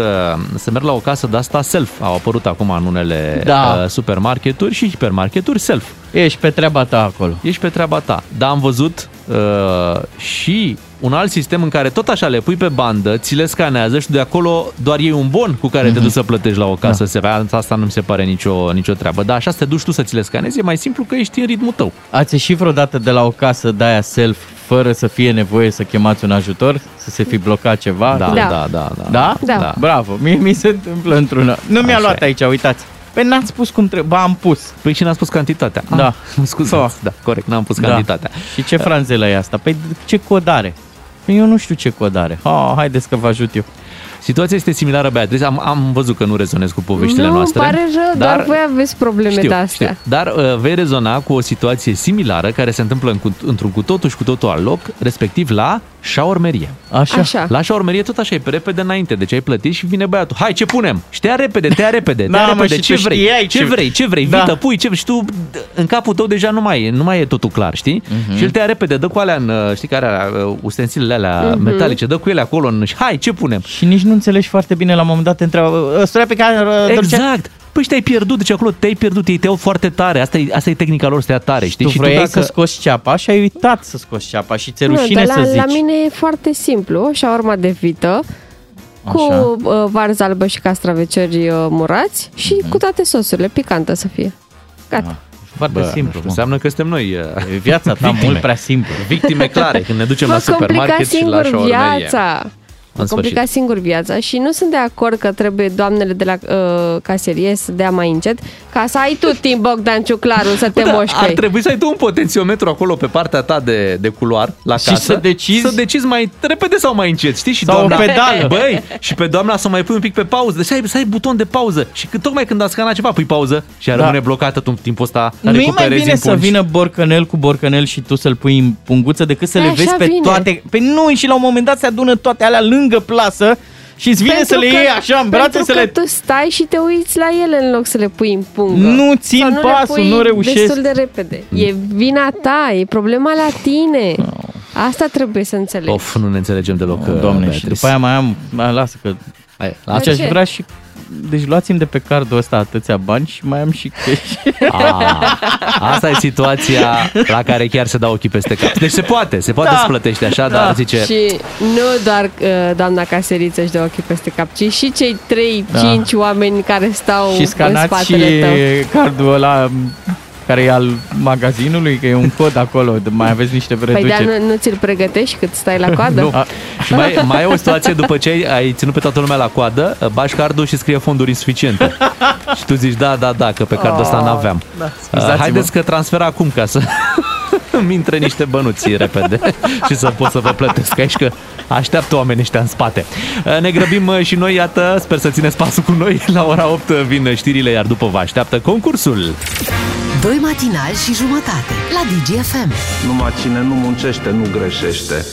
să merg la o casă de asta self. Au apărut acum în unele Da. uh, supermarketuri și hipermarketuri self. Ești pe treaba ta acolo. Ești pe treaba ta. Dar am văzut uh, și un alt sistem în care tot așa le pui pe bandă, ți le scanează și de acolo doar iei un bon cu care te duci să plătești la o casă. Se Asta nu mi se pare nicio, nicio treabă. Dar așa să te duci tu să ți le scanezi, e mai simplu că ești în ritmul tău. Ați ieșit vreodată de la o casă de aia self fără să fie nevoie să chemați un ajutor? Să se fi blocat ceva? Da, Da. da, da. da. Da? Da. Da. Bravo, mie mi se întâmplă într-una. Nu mi-a Așa luat e. aici, uitați. Păi n-ați spus cum trebuie, ba am pus. Păi și n-am spus cantitatea. Da. Ah, scuzați, da, corect, n-am pus Da. cantitatea. Și ce franzelă e asta? Păi ce codare? Păi eu nu știu ce codare. Ha, haideți că vă ajut eu. Situația este similară, Beatrice. Am, am văzut că nu rezonez cu poveștile nu, noastre. îmi pare rău, dar, dar voi aveți probleme știu, de astea. Știu. Dar uh, vei rezona cu o situație similară care se întâmplă în, cu- într-un cu totul și cu totul alt loc, respectiv la șaormerie. Așa. Așa. La șaormerie tot așa e pe repede înainte, deci ai plătit și vine băiatul. Hai, ce punem? Și te ia repede, te ia repede, te Da, ia mă, repede, și ce tu vrei? știai Ce ce- vrei? Ce vrei? Da. Vită, pui, ce și tu în capul tău deja nu mai e, nu mai e totul clar, știi? Mhm. Și el te ia repede, dă cu alea în, uh, știi care are uh, ustensilele alea metalice, dă cu ele acolo în, și hai, ce punem? Și nici nu înțelegi foarte bine la un moment dat te întreabă, ăsta pe care... uh, Dorcea- Exact. Păi și te-ai pierdut, deci acolo te-ai pierdut, ei te iau foarte tare, asta e, asta e tehnica lor să te ia tare, știi? Tu și vrei tu să scoți ceapa și ai uitat să scoți ceapa și ți-e Nu, rușine dar la, să zici. la mine e foarte simplu. Șaorma de vită, cu Așa. uh, varză albă și castraveciori uh, murați și Mhm. cu toate sosurile, picantă să fie. Gata. Foarte Bă, simplu. mă. Înseamnă că suntem noi uh, E viața ta Victime. mult prea simplu. victime clare când ne ducem la Vă complicați supermarket și la singur șaormerie. viața. Vă În sfârșit. complicați singur viața și nu sunt de acord că trebuie doamnele de la uh, caserie să dea mai încet ca să ai tu timp, Bogdan Ciuclarul, să te Bă, da, ar moșcăi. trebui să ai tu un potențiometru acolo pe partea ta de, de culoar la Și casă. să decizi- Să decizi mai repede sau mai încet, știi? Și Sau o doamna, pedală. Băi, și pe doamna să o mai pui un pic pe pauză. Deci să ai, să ai buton de pauză. Și că tocmai când a scanat ceva, pui pauză și ar Da. rămâne blocată tu în timpul ăsta. Nu e mai recuperezi bine în să pungi. vină borcanel cu borcanel și tu să-l pui în punguță decât să Păi le așa vezi pe vine. toate. Pe nu, și la un moment dat se adună toate alea lângă plasă și îți vine Pentru să le că- iei așa în brațe pentru să că le... tu stai și te uiți la ele în loc să le pui în pungă. Nu țin Sau nu le pasul, pui nu reușesc. destul de repede. E vina ta, e problema la tine. Asta trebuie să înțelegi. Of, nu ne înțelegem deloc, uh, Doamne, și Beatrice. după aia mai am... Mai, lasă că... Hai, Dar Deci aș ce? vrea și... Deci luați-mi de pe cardul ăsta atâția bani și mai am și cash. A, asta e situația la care chiar se dau ochii peste cap. Deci se poate, se poate Da. să plătești așa, Da. dar zice... Și nu doar uh, doamna caseriță își dă ochii peste cap, ci și cei 3-5 Da. oameni care stau și în scanați și spatele tău. cardul ăla care e al magazinului, că e un cod acolo, de- mai aveți niște Păi reduceri. dar nu, nu ți-l pregătești cât stai la coadă? Nu. A- Și mai, mai e o situație după ce ai, ai ținut pe toată lumea la coadă, bași cardul și scrie fonduri insuficiente. și tu zici, da, da, da, că pe cardul ăsta n-aveam. Da, Uh, scuzați-mă. haideți că transfer acum ca să îmi intre niște bănuți repede și să pot să vă plătesc aici că așteaptă oamenii ăștia în spate. Uh, Ne grăbim uh, și noi, iată, sper să țineți pasul cu noi. La ora 8 vin știrile, iar după vă așteaptă concursul. Doi matinali și jumătate la DGFM. Numai cine nu muncește, nu greșește.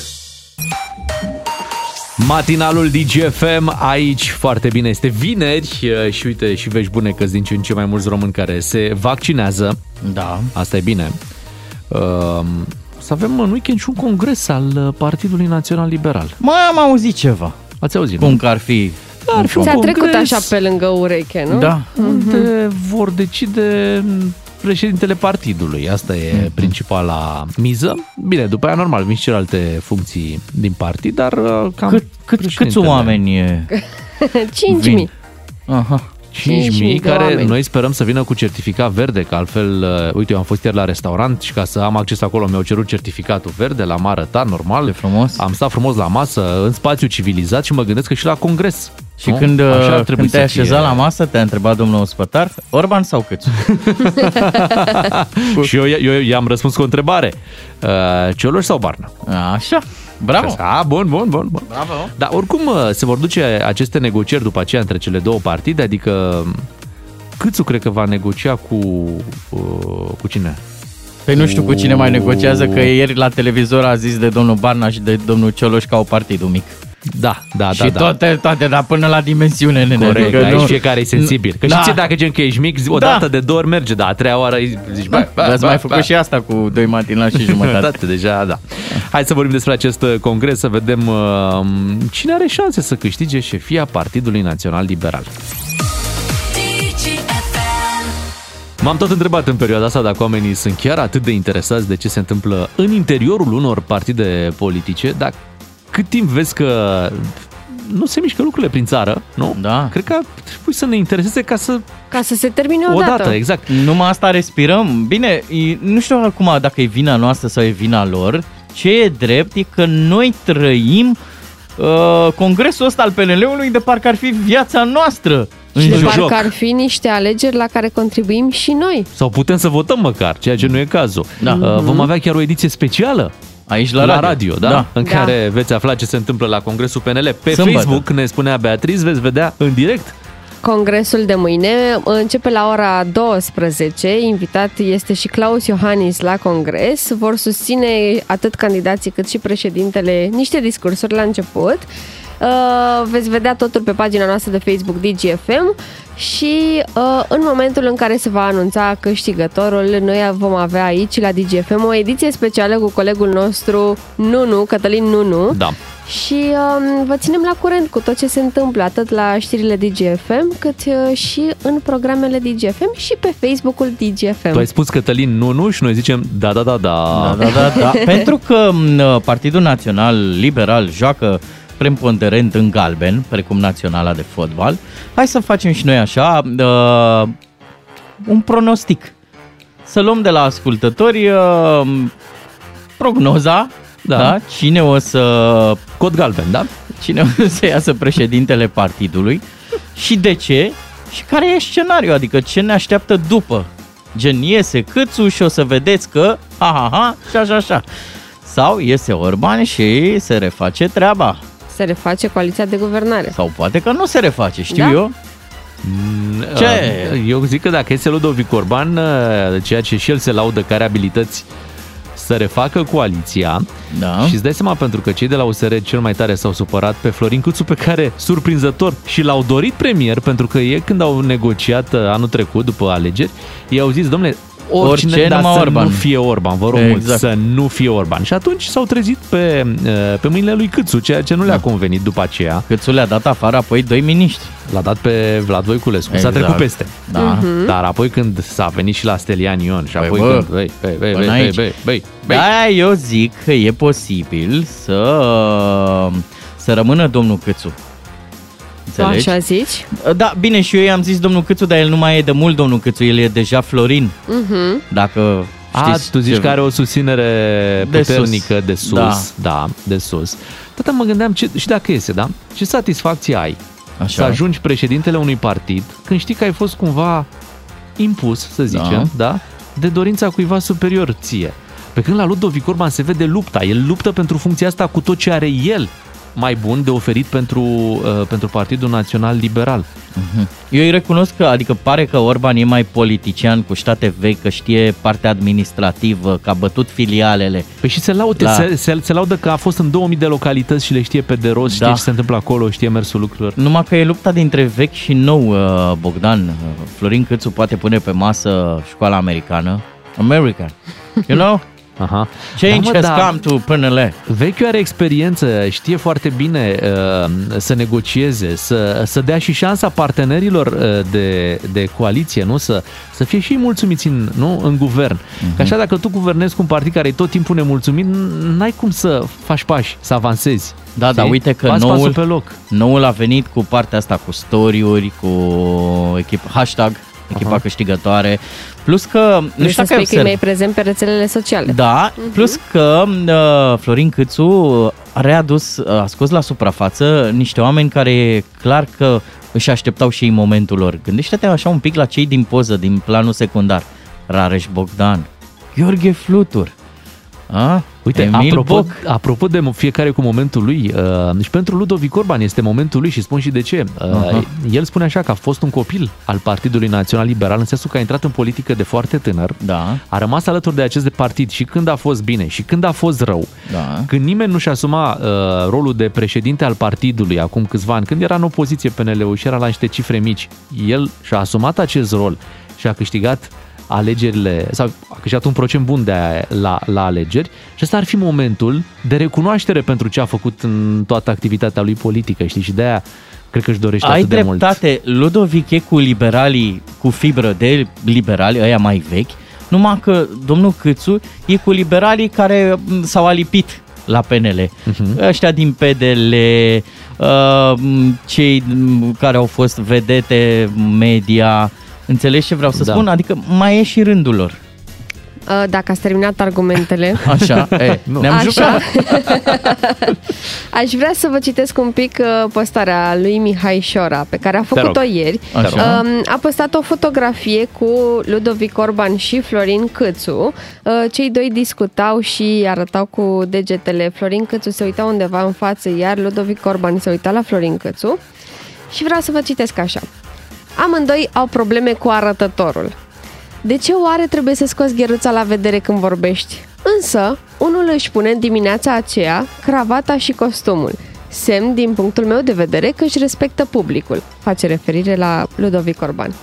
Matinalul DGFM aici foarte bine. Este vineri uh, și uite și vești bune că din ce în ce mai mulți români care se vaccinează. Da. Asta e bine. Uh, să avem în weekend și un congres al uh, Partidului Național Liberal. Mai am auzit ceva. Ați auzit? Cum că ar fi Da, ar fi un Ți-a trecut congres așa pe lângă ureche, nu? Da. unde vor decide președintele partidului. Asta e principala miză. Bine, după aia normal vin și celelalte funcții din partid, dar uh, cam Cât, cât, câți președintele. oameni e? 5.000. Vin. Aha. 5.000 de care oameni. noi sperăm să vină cu certificat verde, că altfel, uh, uite, eu am fost ieri la restaurant și ca să am acces acolo mi-au cerut certificatul verde, l-am arătat normal. De frumos. Am stat frumos la masă, în spațiu civilizat și mă gândesc că și la congres. Și nu? când, Așa ar uh, trebui când te-ai să fie. așezat la masă, te-a întrebat domnul ospătar, Orban sau Câțu? Și eu, eu i-am răspuns cu o întrebare. Uh, Cioloș sau Barna? Așa, bravo. A, bun, bun, bun, bun. Bravo. Dar oricum uh, se vor duce aceste negocieri după aceea între cele două partide, adică Câțu cred că va negocia cu, uh, cu cine? Păi nu știu cu cine mai negociază, că ieri la televizor a zis de domnul Barna și de domnul Cioloș ca o partidul mic. Da, da, și da, da. toate, toate, dar până la dimensiune, nene. Corect, adică aici nu- fiecare e sensibil. Că Da. da. știi dacă gen că ești mic, o Da. dată de două ori merge, dar a treia oară îi zici, bă, bă, Ați bă, mai bă. făcut și asta cu doi matinali și jumătate. Toate deja, da. Hai să vorbim despre acest uh, congres, să vedem uh, cine are șanse să câștige șefia Partidului Național Liberal. M-am tot întrebat în perioada asta dacă oamenii sunt chiar atât de interesați de ce se întâmplă în interiorul unor partide politice, dar cât timp vezi că nu se mișcă lucrurile prin țară, nu? Da. Cred că ar trebui să ne intereseze ca să... Ca să se termine O odată. dată, exact. Numai asta respirăm. Bine, e- nu știu acum dacă e vina noastră sau e vina lor. Ce e drept e că noi trăim uh, congresul ăsta al PNL-ului de parcă ar fi viața noastră în Și de joc. parcă ar fi niște alegeri la care contribuim și noi. Sau putem să votăm măcar, ceea ce nu e cazul. Da. Uh, Vom avea chiar o ediție specială Aici la, la radio, da? da. În Da. care veți afla ce se întâmplă la Congresul PNL. Pe Sâmbătă. Facebook, ne spunea Beatriz, veți vedea în direct. Congresul de mâine începe la ora 12. Invitat este și Claus Iohannis la congres. Vor susține atât candidații cât și președintele niște discursuri la început. Uh, veți vedea totul pe pagina noastră de Facebook DGFM și uh, în momentul în care se va anunța câștigătorul, noi vom avea aici la DGFM o ediție specială cu colegul nostru Nunu, Cătălin Nunu Da. și um, vă ținem la curent cu tot ce se întâmplă, atât la știrile DGFM, cât uh, și în programele DGFM și pe Facebook-ul DGFM. Tu ai spus Cătălin nu, nu și noi zicem da, da, da, da. Da, da, da, da. Pentru că m, Partidul Național Liberal joacă preponderent în galben, precum Naționala de Fotbal, hai să facem și noi așa uh, un pronostic. Să luăm de la ascultători uh, prognoza, da. Da. da, cine o să Cod galben, da? cine o să iasă președintele partidului și de ce și care e scenariul, adică ce ne așteaptă după. Gen iese Câțu și o să vedeți că ha ha ha și așa așa. Sau iese Orban și se reface treaba. Se reface coaliția de guvernare. Sau poate că nu se reface, știu Da? eu. Ce? Uh, Eu zic că dacă este Ludovic Orban, uh, ceea ce și el se laudă care abilități să refacă coaliția Da. și îți dai seama pentru că cei de la USR cel mai tare s-au supărat pe Florin Câțu pe care, surprinzător, și l-au dorit premier pentru că ei când au negociat uh, anul trecut după alegeri, ei au zis, domnule, oricine, Orice, dar numai să Orban." nu fie Orban, vă rog mult, Exact. să nu fie Orban. Și atunci s-au trezit pe, uh, pe mâinile lui Câțu, ceea ce nu Da. le-a convenit după aceea. Câțu le-a dat afară apoi doi miniștri. L-a dat pe Vlad Voiculescu, s-a Exact. trecut peste. Da. Dar apoi când s-a venit și la Stelian Ion și Păi, apoi bă, când... Băi, băi, băi, până băi, aici. băi, băi, băi, Da, eu zic că e posibil să, să rămână domnul Câțu. Înțelegi? Așa zici? Da, bine, și eu i-am zis domnul Câțu, dar el nu mai e de mult domnul Câțu, el e deja Florin. Mhm. Dacă A, știți tu zici ce- că are o susținere De puternică sus. de sus. Da. da, de sus. Tata mă gândeam, ce, și dacă iese, da? Ce satisfacție ai să Așa. ajungi președintele unui partid când știi că ai fost cumva impus, să zicem, da? da? De dorința cuiva superior ție. Pe când la Ludovic Orban se vede lupta. El luptă pentru funcția asta cu tot ce are el mai bun de oferit pentru, uh, pentru Partidul Național Liberal. Eu îi recunosc că, adică pare că Orban e mai politician cu state vechi, că știe partea administrativă, că a bătut filialele. Păi și se, laude, La- se, se, se laudă că a fost în 2000 de localități și le știe pe de rost, știe Da. ce se întâmplă acolo, știe mersul lucrurilor. Numai că e lupta dintre vechi și nou, uh, Bogdan. Uh, Florin Câțu poate pune pe masă școala americană. American. You know? Aha. Change Da, mă, has da. come to PNL. Vechiul are experiență, știe foarte bine uh, să negocieze, să, să dea și șansa partenerilor uh, de, de coaliție, nu? Să, să fie și ei mulțumiți în, nu? în guvern. Mhm. Uh-huh. Că așa dacă tu guvernezi cu un partid care e tot timpul nemulțumit, n- n-ai cum să faci pași, să avansezi. Da, Știi? dar uite că Bați pasul noul, pe loc. noul a venit cu partea asta cu story-uri, cu echip, hashtag, echipa Aha. câștigătoare, plus că, nu Vrei știu să dacă ai spui că e observ- mai prezent pe rețelele sociale. Da, plus că uh, Florin Câțu a readus, a scos la suprafață niște oameni care e clar că își așteptau și ei momentul lor. Gândește-te așa un pic la cei din poză, din planul secundar. Rareș Bogdan, Gheorghe Flutur, a? Uite, Emil apropo, Boc. apropo de fiecare cu momentul lui, uh, și pentru Ludovic Orban este momentul lui și spun și de ce. Uh, Aha. El spune așa că a fost un copil al Partidului Național Liberal, în sensul că a intrat în politică de foarte tânăr, Da, a rămas alături de acest partid și când a fost bine și când a fost rău. da. Când nimeni nu-și asuma uh, rolul de președinte al partidului acum câțiva ani, când era în opoziție PNL-ul și era la niște cifre mici, el și-a asumat acest rol și a câștigat alegerile, sau a câștigat un procent bun de a, la, la alegeri și ăsta ar fi momentul de recunoaștere pentru ce a făcut în toată activitatea lui politică, știi, și de aia cred că își dorește Ai atât de mult. dreptate, Ludovic e cu liberalii, cu fibră de liberali, ăia mai vechi, numai că domnul Câțu e cu liberalii care m, s-au alipit la PNL. Mhm. Uh-huh. Ăștia din PDL, uh, m, cei m, care au fost vedete media, înțelegi ce vreau să Da. spun? Adică mai e și rândul lor. Uh, Dacă ați terminat argumentele, Așa, e, ne-am Așa. jucat. aș vrea să vă citesc un pic uh, postarea lui Mihai Șora, pe care a făcut-o rog. ieri. Așa. Um, a postat o fotografie cu Ludovic Orban și Florin Câțu. Uh, Cei doi discutau și arătau cu degetele. Florin Câțu se uita undeva în față, iar Ludovic Orban se uita la Florin Câțu. Și vreau să vă citesc așa. Amândoi au probleme cu arătătorul. De ce oare trebuie să scoți gheruța la vedere când vorbești? Însă, unul își pune în dimineața aceea cravata și costumul. Semn, din punctul meu de vedere, că își respectă publicul. Face referire la Ludovic Orban.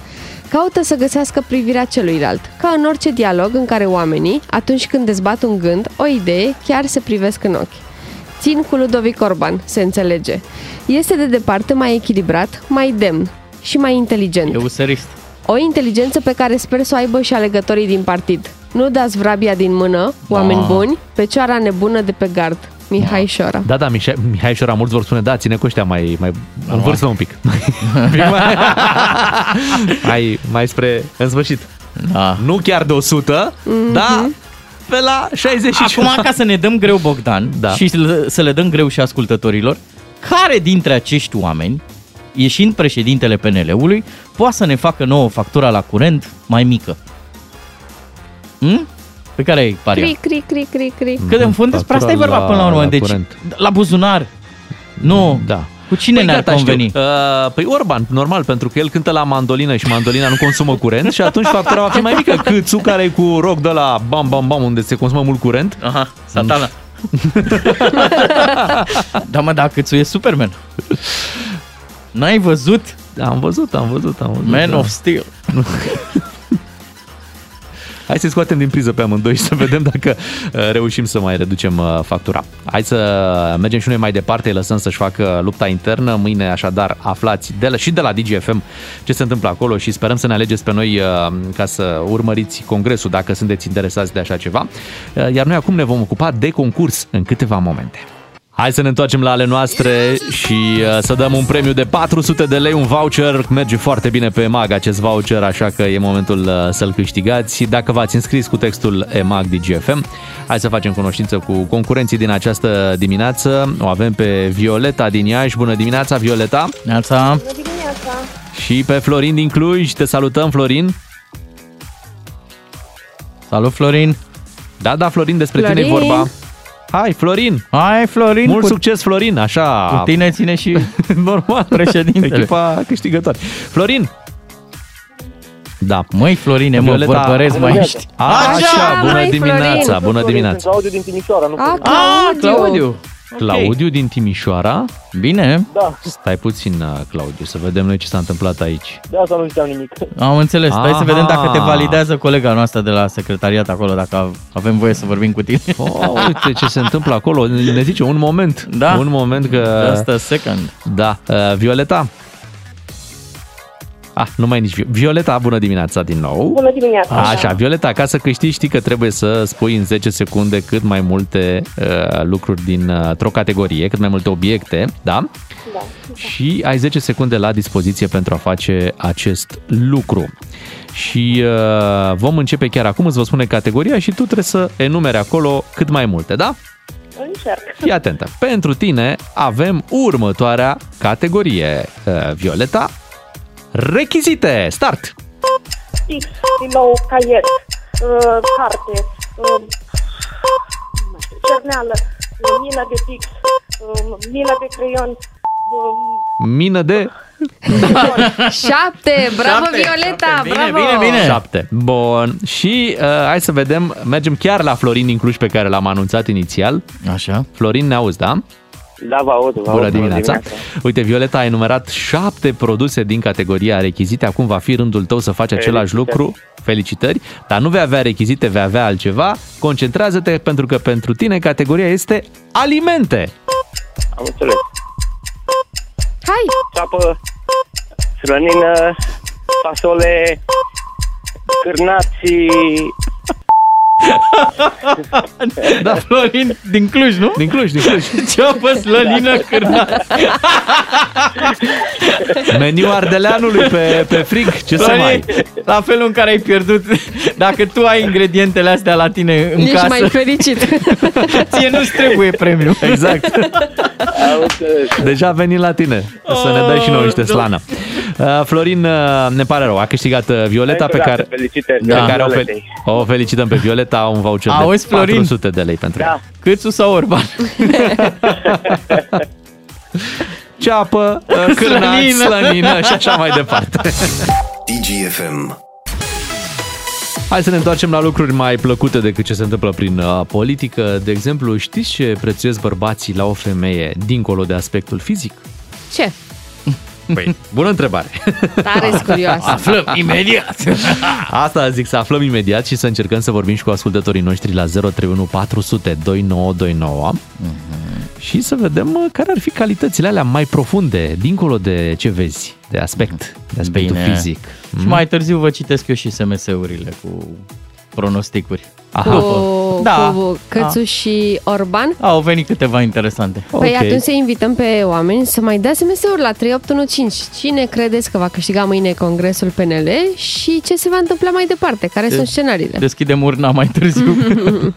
Caută să găsească privirea celuilalt, ca în orice dialog în care oamenii, atunci când dezbat un gând, o idee, chiar se privesc în ochi. Țin cu Ludovic Orban, se înțelege. Este de departe mai echilibrat, mai demn și mai inteligent. E userist. O inteligență pe care sper să o aibă și alegătorii din partid. Nu dați vrabia din mână, oameni buni, pe cioara nebună de pe gard. Mihai Șora. Da, da, Mihai, Mihai Șora, mulți vor spune, da, ține cu ăștia mai, mai în vârstă un pic. Un pic mai, mai, mai spre, în sfârșit. Da. Nu chiar de 100, Mhm. dar pe la 65. Acum, ca să ne dăm greu, Bogdan, Da. și să- să le dăm greu și ascultătorilor, care dintre acești oameni, ieșind președintele PNL-ului, poate să ne facă nouă factura la curent mai mică? Hm? Pe care ai paria? Cri, cri, cri, cri, cri. Că în fond despre asta e Factura vorba până la la- urmă. la Deci, curent. la buzunar. Nu. Da. Cu cine Păi ne-ar gata, știu. conveni? Uh, păi Orban, normal, pentru că el cântă la mandolină și mandolina nu consumă curent și atunci factura va fi mai mică. Câțu care e cu rock de la bam bam bam unde se consumă mult curent. Aha, satana. da, mă, dacă ți e Superman. N-ai văzut Am văzut, am văzut, am văzut. Man da. of Steel? Hai să scoatem din priză pe amândoi și să vedem dacă uh, reușim să mai reducem uh, factura. Hai să mergem și noi mai departe, îi lăsăm să-și facă lupta internă. Mâine, așadar, aflați de la, și de la DGFM ce se întâmplă acolo și sperăm să ne alegeți pe noi uh, ca să urmăriți congresul dacă sunteți interesați de așa ceva. Uh, Iar noi acum ne vom ocupa de concurs în câteva momente. Hai să ne întoarcem la ale noastre și uh, să dăm un premiu de 400 de lei, un voucher. Merge foarte bine pe EMAG acest voucher, așa că e momentul uh, să-l câștigați. Dacă v-ați înscris cu textul EMAG DGFM, hai să facem cunoștință cu concurenții din această dimineață. O avem pe Violeta din Iași. Bună dimineața, Violeta! Neața, Și pe Florin din Cluj. Te salutăm, Florin! salut Florin. Da, da, Florin, despre tine e Florin! vorba. Hai, Florin! Hai Florin, Mult cu, succes, Florin! Așa, cu tine ține și normal. președintele. Echipa câștigătoare. Florin! Da. Măi Florine, mă, Violeta- vorbăresc mai ești. Așa, Așa, bună măi, dimineața, Florin. bună dimineața. Claudiu din Timișoara, nu A, Ah, Claudiu! Claudiu. Claudiu din Timișoara. Bine, Da, Stai puțin, uh, Claudiu, să vedem noi ce s-a întâmplat aici. de asta nu știam nimic. am înțeles. Stai să Aha. vedem dacă te validează colega noastră de la secretariat acolo, dacă avem voie să vorbim cu tine. Oh, uite ce se întâmplă acolo. Ne zice un moment. Da. Un moment că... Just a second. Da. Uh, Violeta? Ah, nu mai nici Vi- Violeta, bună dimineața din nou. Bună dimineața! Așa, Violeta, ca să câștigi, știi că trebuie să spui în 10 secunde cât mai multe uh, lucruri dintr-o categorie, cât mai multe obiecte, da? Da. Și ai 10 secunde la dispoziție pentru a face acest lucru. Și uh, vom începe chiar acum, îți vă spune categoria și tu trebuie să enumere acolo cât mai multe, da? Încerc. Fii atentă. Pentru tine avem următoarea categorie. Uh, Violeta, rechizite. Start! X, stilou, caiet, uh, carte, uh, nu mai știu, cerneală, uh, mină de pix, uh, mină de creion, uh, Mină de Șapte! Bravo, Șapte, Violeta! șapte. Bine, bravo! bine, bine. 7. Bun. Și uh, hai să vedem, mergem chiar la Florin din Cluj pe care l-am anunțat inițial. Așa. Florin, ne auzi, da? Da, vă aud, vă Bună aud, dimineața! Uite, Violeta a enumerat șapte produse din categoria rechizite. Acum va fi rândul tău să faci același Felicitări. lucru. Felicitări! Dar nu vei avea rechizite, vei avea altceva. Concentrează-te pentru că pentru tine categoria este alimente. Am înțeles. Hai! Ceapă, slănină, fasole, cârnații, Da, Florin din Cluj, nu? Din Cluj, din Cluj. Ceapă, slănină, cârnat. Meniu ardeleanului pe, pe frig. Ce să mai... Florin, la felul în care ai pierdut, dacă tu ai ingredientele astea la tine în Ești casă, mai fericit. ție nu-ți trebuie premiu. Exact. am înțeles. Deja a venit la tine să ne dai și noi niște slană. Uh, Florin, uh, ne pare rău, a câștigat uh, Violeta pe care, Felicitări. pe Da. care o, fel, Violetei. o felicităm pe Violeta, un voucher Auzi, de Florin? 400 de lei pentru ea. Da. Câțu sau Orban? Ceapă, uh, cârnați, Slănină. slănină și așa mai departe. DGFM. Hai să ne întoarcem la lucruri mai plăcute decât ce se întâmplă prin uh, politică. De exemplu, știți ce prețuiesc bărbații la o femeie dincolo de aspectul fizic? Ce? Păi, bună întrebare. Tare curioasă. Aflăm imediat. Asta zic să aflăm imediat și să încercăm să vorbim și cu ascultătorii noștri la 031 400 2929 și să vedem uh, care ar fi calitățile alea mai profunde, dincolo de ce vezi, de aspect, de aspectul Bine. fizic. Și mai târziu vă citesc eu și SMS-urile cu pronosticuri. Aha. Cu, Da. cu Cățuș și Orban. Au venit câteva interesante. Păi Ok. atunci să invităm pe oameni să mai dea SMS-uri la 3815. Cine credeți că va câștiga mâine Congresul PNL și ce se va întâmpla mai departe? Care sunt scenariile? Deschidem urna mai târziu.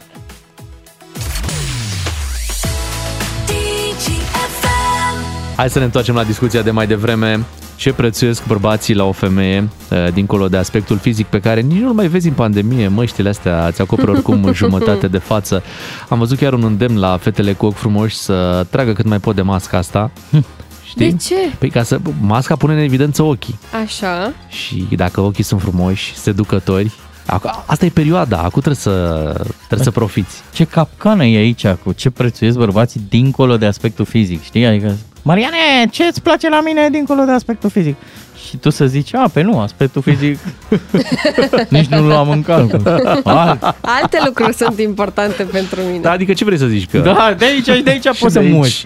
Hai să ne întoarcem la discuția de mai devreme. Ce prețuiesc bărbații la o femeie, uh, dincolo de aspectul fizic pe care nici nu mai vezi în pandemie, măștile astea îți acoperă oricum jumătate de față. Am văzut chiar un îndemn la fetele cu ochi frumoși să tragă cât mai pot de masca asta. Știi? De ce? Păi ca să, masca pune în evidență ochii Așa. și dacă ochii sunt frumoși, seducători, ac- asta e perioada, acum trebuie să, trebuie să profiți. Ce capcană e aici cu ce prețuiesc bărbații dincolo de aspectul fizic, știi? Adică, Mariane, ce îți place la mine dincolo de aspectul fizic? Și tu să zici, a, pe nu, aspectul fizic nici nu luam în calcul. Alt. Alte lucruri sunt importante pentru mine. Da, adică ce vrei să zici? Că Da, de aici și de aici poți să de aici, muci.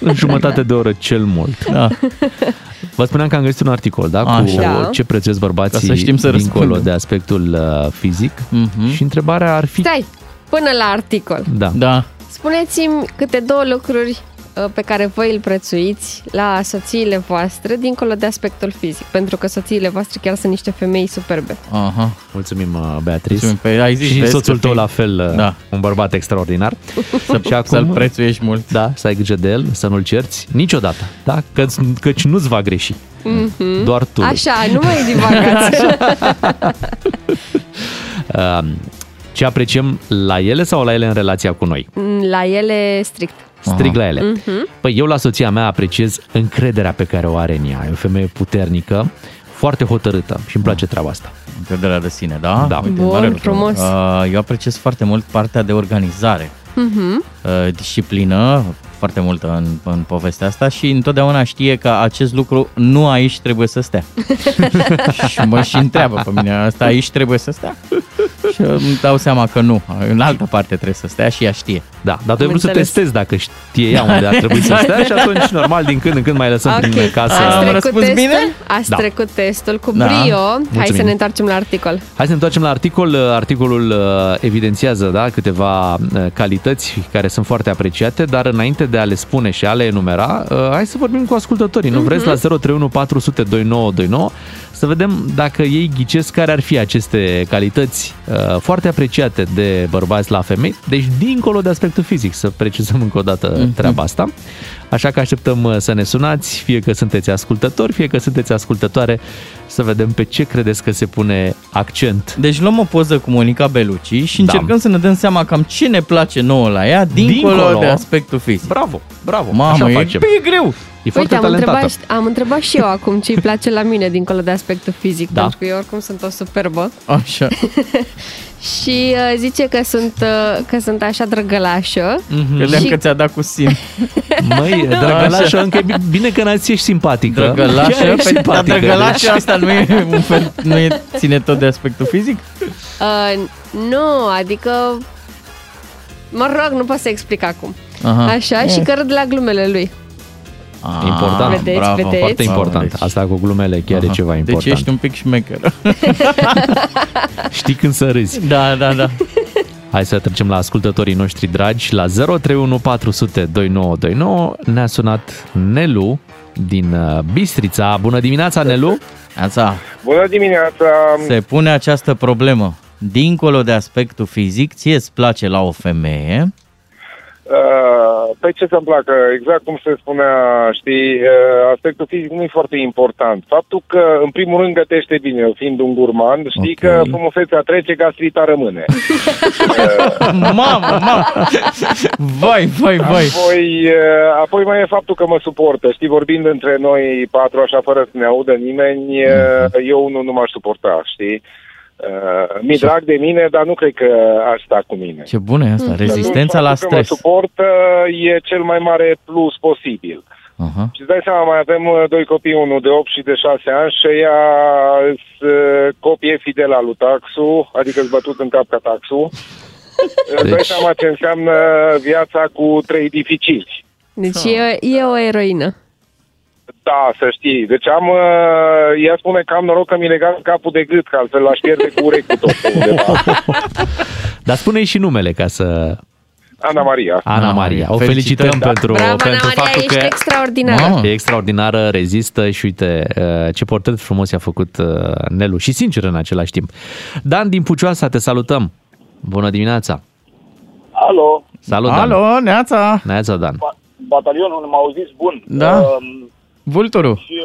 În jumătate de oră cel mult. Da. Vă spuneam că am găsit un articol, da, cu Așa. Da. ce prețuiesc bărbații Ca să știm să dincolo răspundem. de aspectul uh, fizic Mhm. și întrebarea ar fi... Stai, până la articol. Da. Da. Spuneți-mi câte două lucruri uh, pe care voi îl prețuiți la soțiile voastre, dincolo de aspectul fizic, pentru că soțiile voastre chiar sunt niște femei superbe. Aha. Mulțumim, uh, Beatrice. Mulțumim, Păi ai zis, și vezi soțul că tău fii- la fel, uh, Da. un bărbat extraordinar. Să, și acum, să-l prețuiești mult. Da, să ai grijă de el, să nu-l cerți niciodată, da? Că, căci nu-ți va greși. Mhm. Doar tu. Așa, nu mai divagați. Uh, ce apreciem la ele sau la ele în relația cu noi? la ele strict. Strig la ele. Mhm. Păi eu la soția mea apreciez încrederea pe care o are în ea. E o femeie puternică, foarte hotărâtă și îmi place treaba asta. Încrederea de sine, da? Da. Uite, Bun, mare lucru. frumos. Uh, Eu apreciez foarte mult partea de organizare. Mhm. uh, disciplină foarte multă în, în povestea asta și întotdeauna știe că acest lucru nu aici trebuie să stea. și mă și întreabă pe mine, asta aici trebuie să stea? Și îmi dau seama că nu, în altă parte trebuie să stea și ea știe. Da, dar tu ai vrut să înțeles. testezi dacă știe ea unde ar trebui să stea și atunci normal din când în când mai lăsăm prin casă. Ați Am trecut răspuns testul? bine? Ați Da. trecut testul cu Da. brio. Hai Mulțumim. să ne întoarcem la articol. Hai să ne întoarcem la articol. Articolul uh, evidențiază da, câteva uh, calități care sunt foarte apreciate, dar înainte de a le spune și a le enumera, uh, hai să vorbim cu ascultătorii. Nu vreți la 031 400 2929 să vedem dacă ei ghicesc care ar fi aceste calități uh, foarte apreciate de bărbați la femei, deci dincolo de aspectul fizic, să precizăm încă o dată treaba asta. Așa că așteptăm uh, să ne sunați, fie că sunteți ascultători, fie că sunteți ascultătoare, să vedem pe ce credeți că se pune accent. Deci luăm o poză cu Monica Belucci și Da. încercăm să ne dăm seama cam ce ne place nouă la ea, dincolo, Dincolo. de aspectul fizic. Bravo, bravo, Mamă, așa e, facem. păi e greu. E foarte Uite, am talentată. întrebat, am întrebat și eu acum ce îi place la mine dincolo de aspectul fizic, Da. pentru că eu oricum sunt o superbă. Așa. Și uh, zice că sunt, uh, că sunt așa drăgălașă. Credeam Și- că ți-a dat cu sim. Măi, drăgălașă, încă e bi- bine că n-ați ești simpatică. Drăgălașă? Chiar ești Păi, dar simpatică, drăgălașă deci- asta nu e un fel, nu e, ține tot de aspectul fizic? Uh, nu, adică... Mă rog, nu pot să explic acum. Aha. Așa, și că râd la glumele lui. Ah, Important. Vedeți, bravo. vedeți? Foarte important. Deci- Asta cu glumele chiar e Aha. ceva important. Deci ești un pic șmecher. Știi când să râzi. da, da, da. Hai să trecem la ascultătorii noștri dragi. La 031 400 2929 ne-a sunat Nelu din uh, Bistrița. Bună dimineața, Nelu! Ața, Bună dimineața! se pune această problemă. Dincolo de aspectul fizic, ție îți place la o femeie, Uh, Pe ce să-mi placă? Exact cum se spunea, știi, uh, aspectul fizic nu e foarte important. Faptul că, în primul rând, gătește bine, eu fiind un gurmand, știi Ok. că frumusețea trece, gastrita rămâne. Mamă, mamă! Vai, vai, vai! Apoi, uh, apoi mai e faptul că mă suportă. Știi, vorbind între noi patru, așa, fără să ne audă nimeni, uh, eu nu, nu m-aș suporta, știi? Uh, mi-e drag de mine, dar nu cred că aș sta cu mine. Ce bună e asta, rezistența la Faptul că stres. mă suportă e cel mai mare plus posibil. Aha. Și îți dai seama, mai avem uh, doi copii, unul de 8 și de 6 ani și ea sunt copii fidel al lui Taxu, adică îți bătut în cap ca Taxu. Îți dai Deci- seama ce înseamnă viața cu trei dificili. Deci e, e o eroină. Da, să știi. Deci am, uh, ea spune că am noroc că mi legat capul de gât, că altfel l-aș pierde cu urechi cu tot pe undeva. Dar spune-i și numele ca să... Ana Maria. Ana Maria. O Felicitări, felicităm da. pentru, Bravo, Ana pentru Maria, faptul ești că extraordinară. Mamă. e extraordinară, rezistă și uite uh, ce portret frumos i-a făcut uh, Nelu și sincer în același timp. Dan din Pucioasa, te salutăm! Bună dimineața! Alo, Salut, Dan! Alo, Neața! Neața, Dan! batalionul, m-au zis bun. Da. Um, Vulturul. și,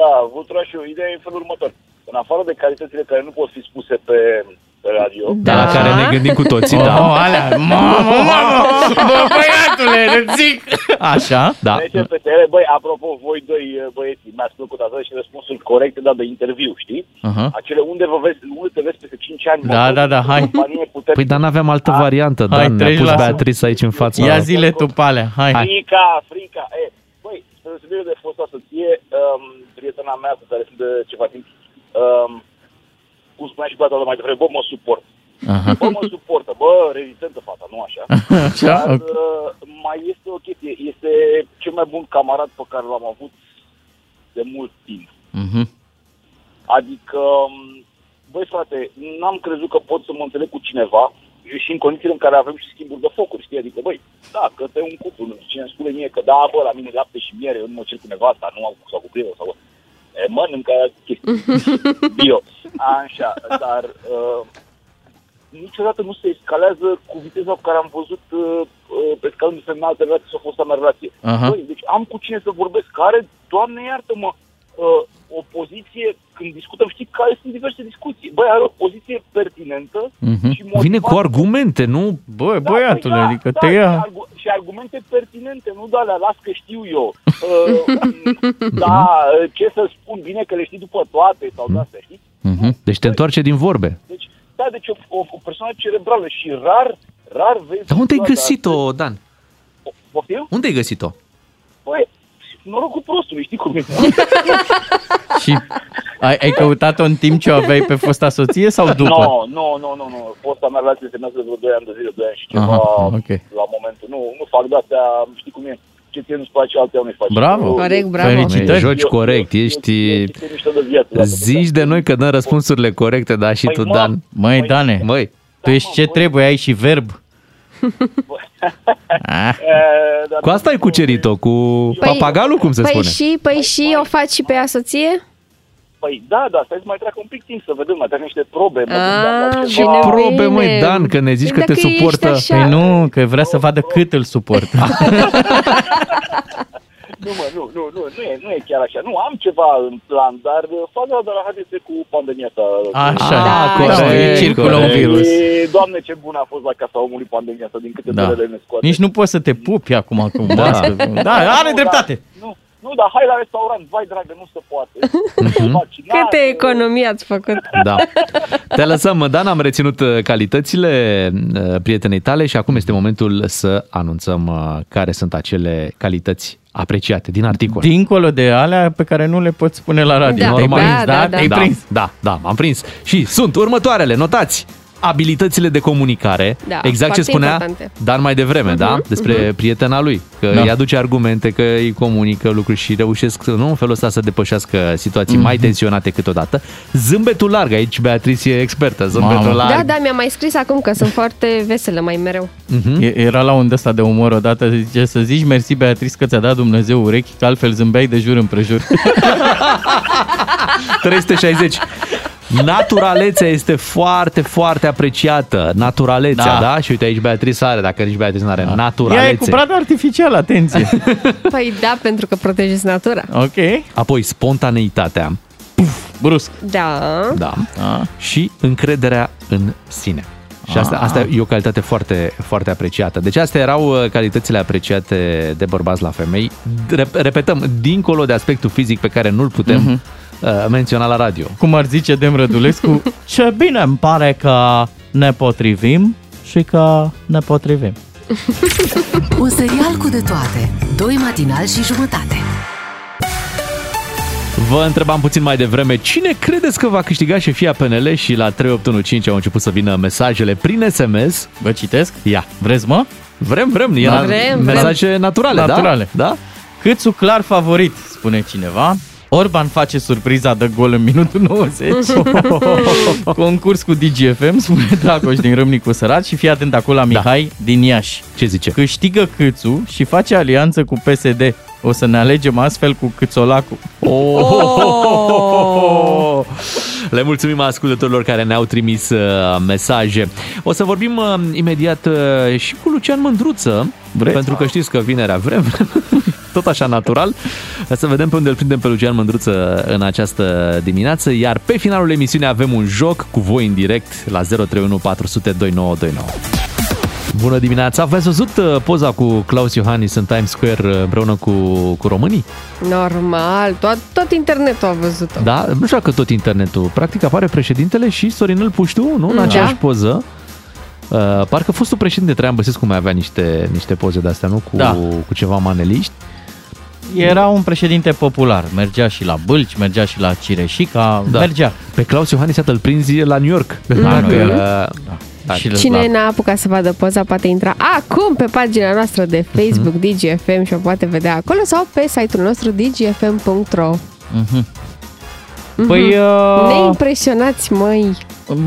da, Vulturașu, ideea e în felul următor. În afară de calitățile care nu pot fi spuse pe, pe radio, De la care ne gândim cu toții, da. Oh, alea, mamă, mamă, bă, băiatule, îți zic. Așa? Da. Trece pe teren, băi, apropo, voi doi băieți, mi-ați plăcut atât și răspunsul corect dat de interviu, știi? Aha. Acele unde, vă vezi, unde te vezi peste 5 ani. Da, mă, da, da, hai. companie puternică. Păi, dar n-aveam altă variantă, Hai, Dan. Ne-a treci pus la- Beatrice aici în fața. Ia zile tu pe alea, hai. Frica, frica. E, băi, spre deosebire de fosta soție, um, prietena mea cu care sunt de ceva timp, um, cum spunea și toată mai devreme, bă, mă suport. Aha. Bă, mă suportă, bă, rezistentă fata, nu așa. Așa? Dar Ok. uh, mai este o chestie, este cel mai bun camarad pe care l-am avut de mult timp. Mhm. Adică, um, băi frate, n-am crezut că pot să mă înțeleg cu cineva și în condițiile în care avem și schimburi de focuri, știi? Adică, băi, da, că te un cuplu, nu știu cine îmi spune mie că da, bă, la mine lapte și miere, eu nu mă cer cu nevasta, nu am sau cu prietenul sau e, mănâncă chestii bio. Așa, dar uh, niciodată nu se escalează cu viteza cu care am văzut uh, uh, escalându-se în alte relații sau fosta mea relație. Aha. Băi, deci am cu cine să vorbesc, care, Doamne iartă-mă, uh, o poziție, când discutăm, știi care sunt diverse discuții. Băi, are o poziție pertinentă Mhm. și motivată. Vine cu argumente, nu? Bă, Da, băiatule, păi adică da, te da, ia... Și, argu- și argumente pertinente, nu de alea, las că știu eu. Uh, da, ce să spun, bine că le știi după toate sau de astea, știi? Mhm. Deci te întoarce din vorbe. Deci, da, deci o, o, o persoană cerebrală și rar, rar vezi... Dar unde ai situația găsit-o, Dan? asta. Poftim? Unde ai găsit-o? Păi, norocul prostului, știi cum e? Și ai, ai căutat-o în timp ce o aveai pe fosta soție sau după? Nu, nu, nu, nu, nu. Fosta mea relație semnează vreo 2 ani de zile, 2 ani și ceva Aha, ok. la momentul. Nu, nu fac de-astea, știi cum e. Ce ție nu-ți place, altea nu-i face. Bravo. Eu- Corect, bravo. Felicitări. Joci corect, ești... E mișto de viață. dacă Zici de noi că dăm răspunsurile corecte, da, și Păi, tu, mă, Dan. Măi, Dane, Măi, tu ești ce trebuie, ai și verb. Ah, E, dar cu asta ai cucerit-o, cu papagalul, cum se păi spune? și, păi și o faci și pe ea soție? Păi da, da, stai să mai treacă un pic timp să vedem, mai trec niște probe. mă Ah, gândeam la Ce ceva. probe, măi, Dan, că ne zici că Dacă te ești suportă. așa- păi nu, că vrea să vadă cât îl suportă. Nu, mă, nu, nu, nu, nu e, nu e chiar așa. Nu, am ceva în plan, dar uh, faza de la haideți cu pandemia asta. Așa, Ah, da, corect, circulă un corect. virus. E, Doamne, ce bună a fost la casa omului pandemia asta, din câte Da. da. ne scoate. Nici nu poți să te pupi acum acum. Da. Da, are Nu, dreptate. Dar, nu, nu, dar hai la restaurant, vai dragă, nu se poate. Vaccinat, Câte economii ați făcut? Da. Te lăsăm, Dan, am reținut uh, calitățile uh, prietenei tale și acum este momentul să anunțăm uh, care sunt acele calități apreciate din articol. Dincolo de alea pe care nu le poți spune la radio. Da, Te-ai da, prins, da, da. Te-ai da, prins. da, da, m-am prins. Și sunt următoarele, notați! Abilitățile de comunicare, Da, exact ce foarte spunea importante. Dan mai devreme, Mhm, da? Despre prietena lui, că Da. îi aduce argumente, că îi comunică lucruri și reușesc nu în felul ăsta să depășească situații Mhm. mai tensionate câteodată. Zâmbetul larg, aici Beatrice e expertă, zâmbetul Mamă. larg. Da, da, mi-a mai scris acum că sunt foarte veselă mai mereu. Mhm. E- Era la un ăsta de umor odată, zice să zici mersi Beatrice că ți-a dat Dumnezeu urechi, că altfel zâmbeai de jur împrejur. 360. Naturalețea este foarte, foarte apreciată. Naturalețea, da? Da. da? Și uite aici Beatrice are, dacă nici Beatrice nu are. Da. Ea e cu Naturalețe. brad artificial, atenție. Păi da, pentru că protejezi natura. ok. Apoi spontaneitatea. Brusc. Da. Da. A. Și încrederea în sine. Și asta, asta e o calitate foarte, foarte apreciată. Deci astea erau uh, calitățile apreciate de bărbați la femei. Rep- Repetăm, dincolo de aspectul fizic pe care nu-l putem Mhm. Uh, menționa la radio. Cum ar zice Dem Rădulescu, ce bine îmi pare că ne potrivim și că ne potrivim. Un serial cu de toate. Doi matinali și jumătate. Vă întrebam puțin mai devreme, cine credeți că va câștiga șefia PNL și la 3815 au început să vină mesajele prin SMS? Vă citesc? Ia. Vreți, mă? Vrem, vrem, e Da. na- Vrem, mesaje naturale, Naturale. da? Da? Câțu clar favorit, spune cineva. Orban face surpriza de gol în minutul 90. Concurs cu DGFM, spune Dragoș din Râmnicu Sărat și fii atent acolo la Mihai da. din Iași. Ce zice? Câștigă Câțu și face alianță cu PSD. O să ne alegem astfel cu Câțolacu. Oh! Le mulțumim ascultătorilor care ne-au trimis uh, mesaje. O să vorbim uh, imediat uh, și cu Lucian Mândruță, Vreți? pentru că știți că vinerea vrem, tot așa natural. Să vedem pe unde îl prindem pe Lucian Mândruță în această dimineață, iar pe finalul emisiunii avem un joc cu voi în direct la 031 400 2929. Bună dimineața! V-ați văzut uh, poza cu Claus Iohannis în Times Square uh, împreună cu, cu românii? Normal, tot, tot internetul a văzut-o. Da, nu știu că tot internetul. Practic apare președintele și Sorinel Puștiu, nu? În Da. aceeași poză. Uh, parcă fostul președinte Traian Băsescu mai avea niște, niște poze de astea, nu? Cu, Da. cu ceva maneliști. Era un președinte popular. Mergea și la Bâlci, mergea și la Cireșica, Da. mergea. Pe Claus Iohannis, iată, îl prinzi la New York. La Dacă- New York. Da. Și Cine la- n-a apucat să vadă poza poate intra acum pe pagina noastră de Facebook DGFM și o poate vedea acolo sau pe site-ul nostru dgfm.ro Mhm. Păi, uh, Ne impresionați, măi!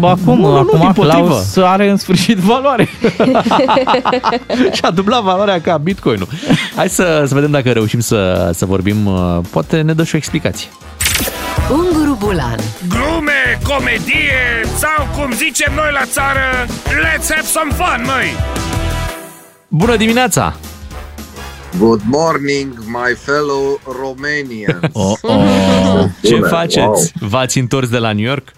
acum, Nu, nu, nu, acum dimpotrivă. Claus are în sfârșit valoare. și a dublat valoarea ca Bitcoin-ul. Hai să, să vedem dacă reușim să, să vorbim. uh, Poate ne dă și o explicație. Unguru Bulan. Glume, comedie sau cum zicem noi la țară, let's have some fun, măi! Bună dimineața! Good morning, my fellow Romanians. Oh, oh. Ce Bună, faceți? V-ați întors de la New York?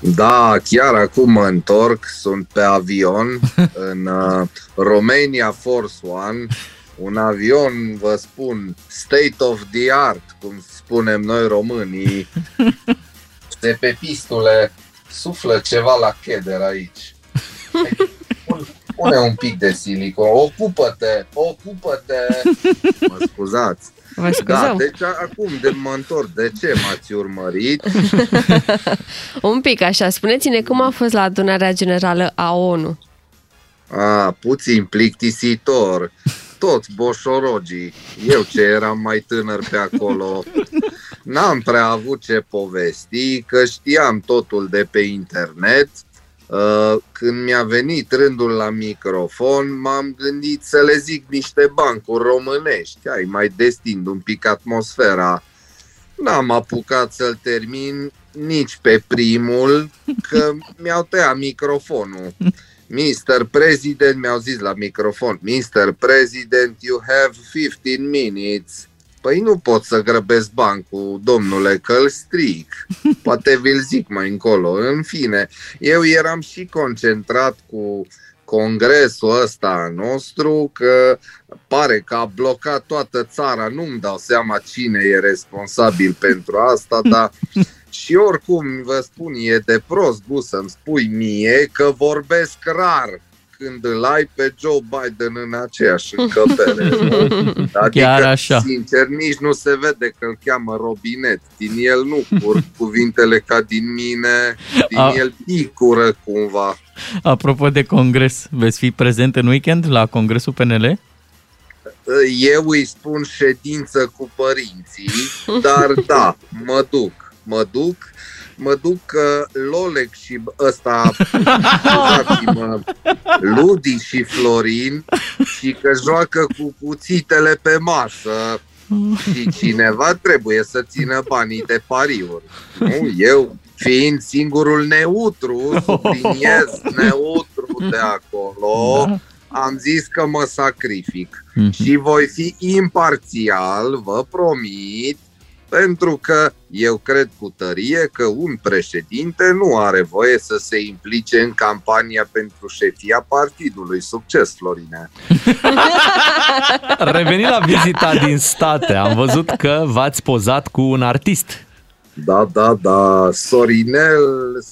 Da, chiar acum mă întorc, sunt pe avion în uh, Romania Force One, un avion, vă spun, state of the art, cum spunem noi românii. De pe pistule suflă ceva la cheder aici. Pune un pic de silicon. Ocupă-te, ocupă-te. Mă scuzați. Vă Da, scuzăm. deci acum de mă întorc. De ce m-ați urmărit? Un pic așa. Spuneți-ne cum a fost la adunarea generală a ONU. A, puțin plictisitor. Toți boșorogii. Eu ce eram mai tânăr pe acolo. N-am prea avut ce povesti, că știam totul de pe internet. Uh, Când mi-a venit rândul la microfon, m-am gândit să le zic niște bancuri românești. Ai mai destind un pic atmosfera. N-am apucat să-l termin nici pe primul, că mi-au tăiat microfonul. Mr. President, mi-au zis la microfon, Mr. President, you have 15 minutes. Păi nu pot să grăbesc bancul, domnule, că îl stric. Poate vi-l zic mai încolo. În fine, eu eram și concentrat cu congresul ăsta nostru, că pare că a blocat toată țara. Nu-mi dau seama cine e responsabil pentru asta, dar și oricum vă spun, e de prost gust să-mi spui mie că vorbesc rar când îl ai pe Joe Biden în aceeași încăpere. nu? Adică, Chiar așa. sincer, nici nu se vede că îl cheamă robinet. Din el nu curg cuvintele ca din mine, din A- el picură cumva. Apropo de congres, veți fi prezent în weekend la congresul PNL? Eu îi spun ședință cu părinții, dar da, mă duc, mă duc, mă duc că Lolec și ăsta, scuzați-mă, Ludi și Florin și că joacă cu cuțitele pe masă și cineva trebuie să țină banii de pariuri. Nu, eu fiind singurul neutru, subliniez neutru de acolo, Da. am zis că mă sacrific Mhm. și voi fi imparțial, vă promit, pentru că eu cred cu tărie că un președinte nu are voie să se implice în campania pentru șefia partidului. Succes, Florine! Revenind la vizita din state, am văzut că v-ați pozat cu un artist. Da, da, da, Sorinel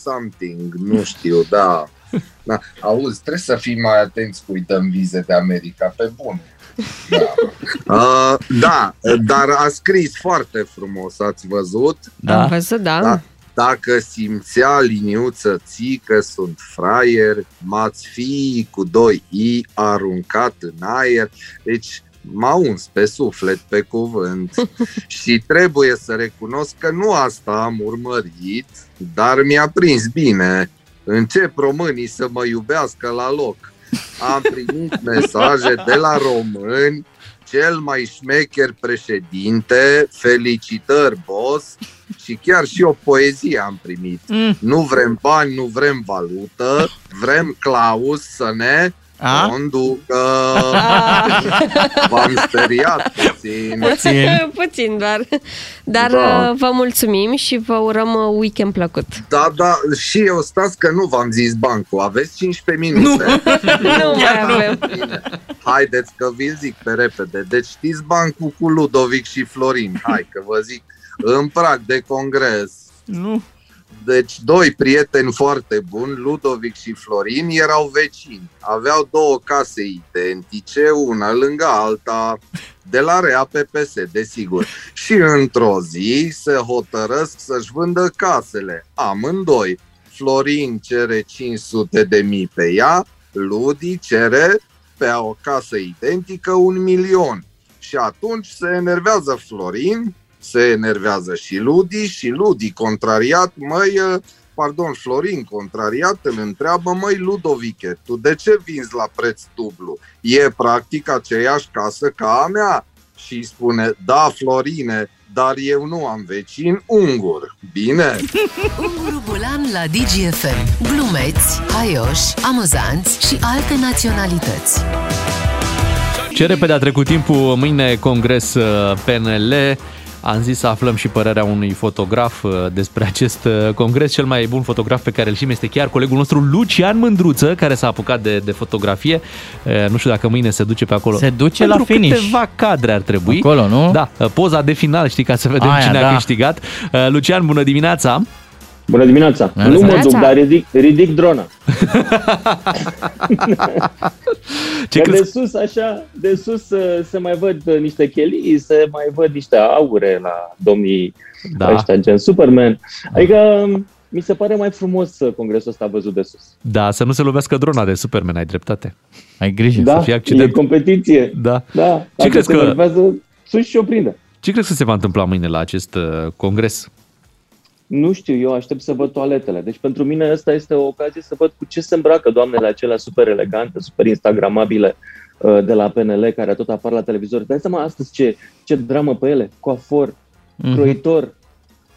something, nu știu, da. da. Auzi, trebuie să fii mai atenți cu uităm vize de America, pe bune. Da. Uh, da, dar a scris foarte frumos, ați văzut? Da. Am văzut, da. Da. Dacă simțea liniuță ții că sunt fraier, m-ați fi cu doi i aruncat în aer. Deci m-a uns pe suflet, pe cuvânt. și trebuie să recunosc că nu asta am urmărit, dar mi-a prins bine. Încep românii să mă iubească la loc. Am primit mesaje de la români cel mai șmecher președinte, felicitări, boss, și chiar și o poezie am primit. Mm. Nu vrem bani, nu vrem valută, vrem Claus să ne A? conducă. V-am speriat puțin. Puțin. Puțin doar. Dar Da. uh, vă mulțumim și vă urăm uh, weekend plăcut. Da, da, și eu stați că nu v-am zis bancul, aveți 15 minute. Nu mai avem. Bine. Haideți că vi zic pe repede. Deci știți bancul cu Ludovic și Florin. Hai că vă zic în prag de congres. Nu. Deci doi prieteni foarte buni, Ludovic și Florin, erau vecini. Aveau două case identice, una lângă alta, de la Rea PPS, desigur. Și într-o zi se hotărăsc să-și vândă casele, amândoi. Florin cere 500 de mii pe ea, Ludi cere pe o casă identică un milion. Și atunci se enervează Florin, se enervează și Ludi și Ludi contrariat, măi, eh, pardon, Florin contrariat îl întreabă, măi Ludoviche, tu de ce vinzi la preț dublu? E practic aceeași casă ca a mea? Și îi spune, da, Florine, dar eu nu am vecin ungur. Bine? Unguru Bulan la DGFM. Glumeți, haioși, amuzanți și alte naționalități. Ce repede a trecut timpul, mâine congres uh, PNL. Am zis să aflăm și părerea unui fotograf uh, despre acest uh, congres. Cel mai bun fotograf pe care îl știm este chiar colegul nostru Lucian Mândruță, care s-a apucat de, de fotografie. Uh, Nu știu dacă mâine se duce pe acolo. Se duce Pentru la finish. câteva cadre ar trebui. Acolo, nu? Da, uh, poza de final, știi, ca să vedem Aia, cine a da. câștigat. Uh, Lucian, bună dimineața! Bună dimineața! Bună nu mă dimineața. duc, dar ridic, ridic drona. Ce Că de crezi? sus, așa, de sus uh, se mai văd uh, niște chelii, se mai văd niște aure la domnii Da. da. ăștia, gen Superman. Adică um, mi se pare mai frumos uh, congresul ăsta văzut de sus. Da, să nu se lovească drona de Superman, ai dreptate. Ai grijă. Da, fie e accident. competiție. Da. Da, Ce crezi se că- enervează, sus și o prinde. Ce crezi că se va întâmpla mâine la acest uh, congres? Nu știu, eu aștept să văd toaletele. Deci pentru mine asta este o ocazie să văd cu ce se îmbracă doamnele acelea super elegante, super instagramabile uh, de la PNL, care tot apar la televizor. Dai seama astăzi ce, ce dramă pe ele, coafor, Mhm. croitor,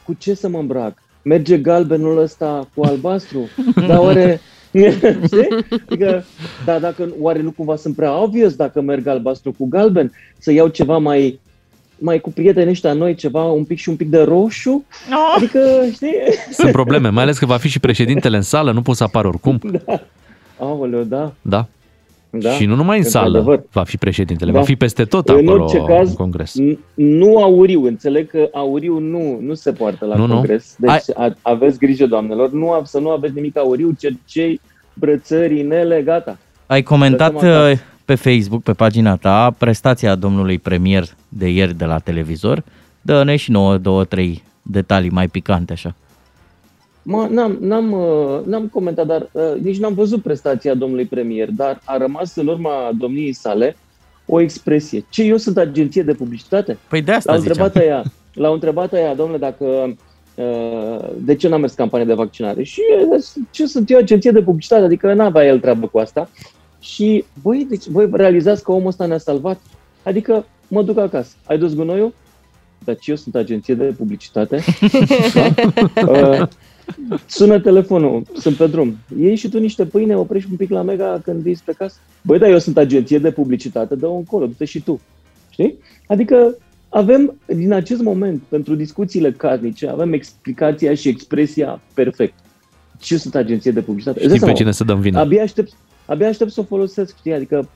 cu ce să mă îmbrac? Merge galbenul ăsta cu albastru? Dar oare... Știi? Adică, da, dacă, oare nu cumva sunt prea obvious dacă merg albastru cu galben? Să iau ceva mai, mai cu prietenii ăștia noi, ceva un pic și un pic de roșu? Adică, știi? Sunt probleme, mai ales că va fi și președintele în sală, nu poți să apară oricum. Aoleu, da. Da. da. Și nu numai în sală Într-adevăr. va fi președintele, Da. va fi peste tot În acolo orice caz, în congres. n- nu auriu, înțeleg că auriu nu, nu se poartă la Nu, nu. congres. Deci Ai- a, aveți grijă, doamnelor, nu, av- să nu aveți nimic auriu, cercei, brățări, inele, gata. Ai comentat Lăsăm acasă. uh, pe Facebook, pe pagina ta, prestația domnului premier de ieri de la televizor. Dă-ne și nouă, două, trei detalii mai picante așa. Mă, n-am, n-am, uh, n-am comentat, dar uh, nici n-am văzut prestația domnului premier, dar a rămas în urma domniei sale o expresie. Ce, eu sunt agenție de publicitate? Păi de asta L-au ziceam. întrebat aia, l-au întrebat aia, domnule, dacă uh, de ce n-a mers campania de vaccinare? Și eu, ce sunt eu, agenție de publicitate? Adică n-avea el treabă cu asta. Și, băi, deci voi realizați că omul ăsta ne-a salvat? Adică mă duc acasă. Ai dus gunoiul? Dar ce eu sunt agenție de publicitate? da? uh, sună telefonul, sunt pe drum. Iei și tu niște pâine, oprești un pic la Mega când vii spre casă? Băi, dar eu sunt agenție de publicitate, dă-o încolo, du-te și tu. Știi? Adică avem, din acest moment, pentru discuțiile casnice, avem explicația și expresia perfect. Ce sunt agenție de publicitate? Îți dai Știm pe seama, cine să dăm vina. Abia aștept, abia aștept să o folosesc, știi? Adică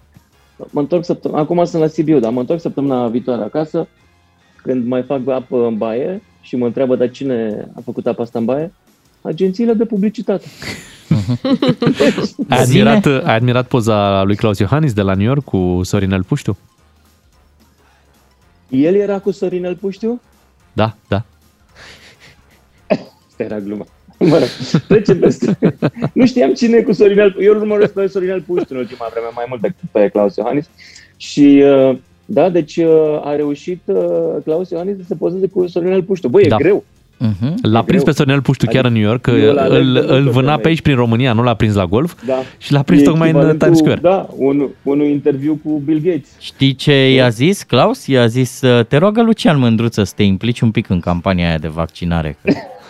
mă întorc săptămâna, acum sunt la Sibiu, dar mă întorc săptămâna viitoare acasă, când mai fac apă în baie și mă întreabă, dar cine a făcut apa asta în baie? Agențiile de publicitate. Ai admirat, ai admirat poza lui Claus Iohannis de la New York cu Sorinel Puștiu? El era cu Sorinel Puștiu? Da, da. Asta era gluma. Mă rog, trecem peste. nu știam cine e cu Sorinel Eu îl urmăresc pe Sorinel Puștiu în ultima vreme, mai mult decât pe Claus Iohannis. Și, uh, da, deci uh, a reușit uh, Claus Iohannis să se pozeze cu Sorinel Puștiu. Băi, Da. e greu. Uh-huh. L-a prins greu. pe Sorinel Puștiu chiar în New York, că eu îl aleg îl, de îl multă vâna vreme. pe aici prin România, nu l-a prins la golf Da. și l-a prins E tocmai în echivalentul- Times Square. Da, un, un interviu cu Bill Gates. Știi ce i-a zis, Claus? I-a zis, uh, te roagă Lucian Mândruță să te implici un pic în campania aia de vaccinare. Că,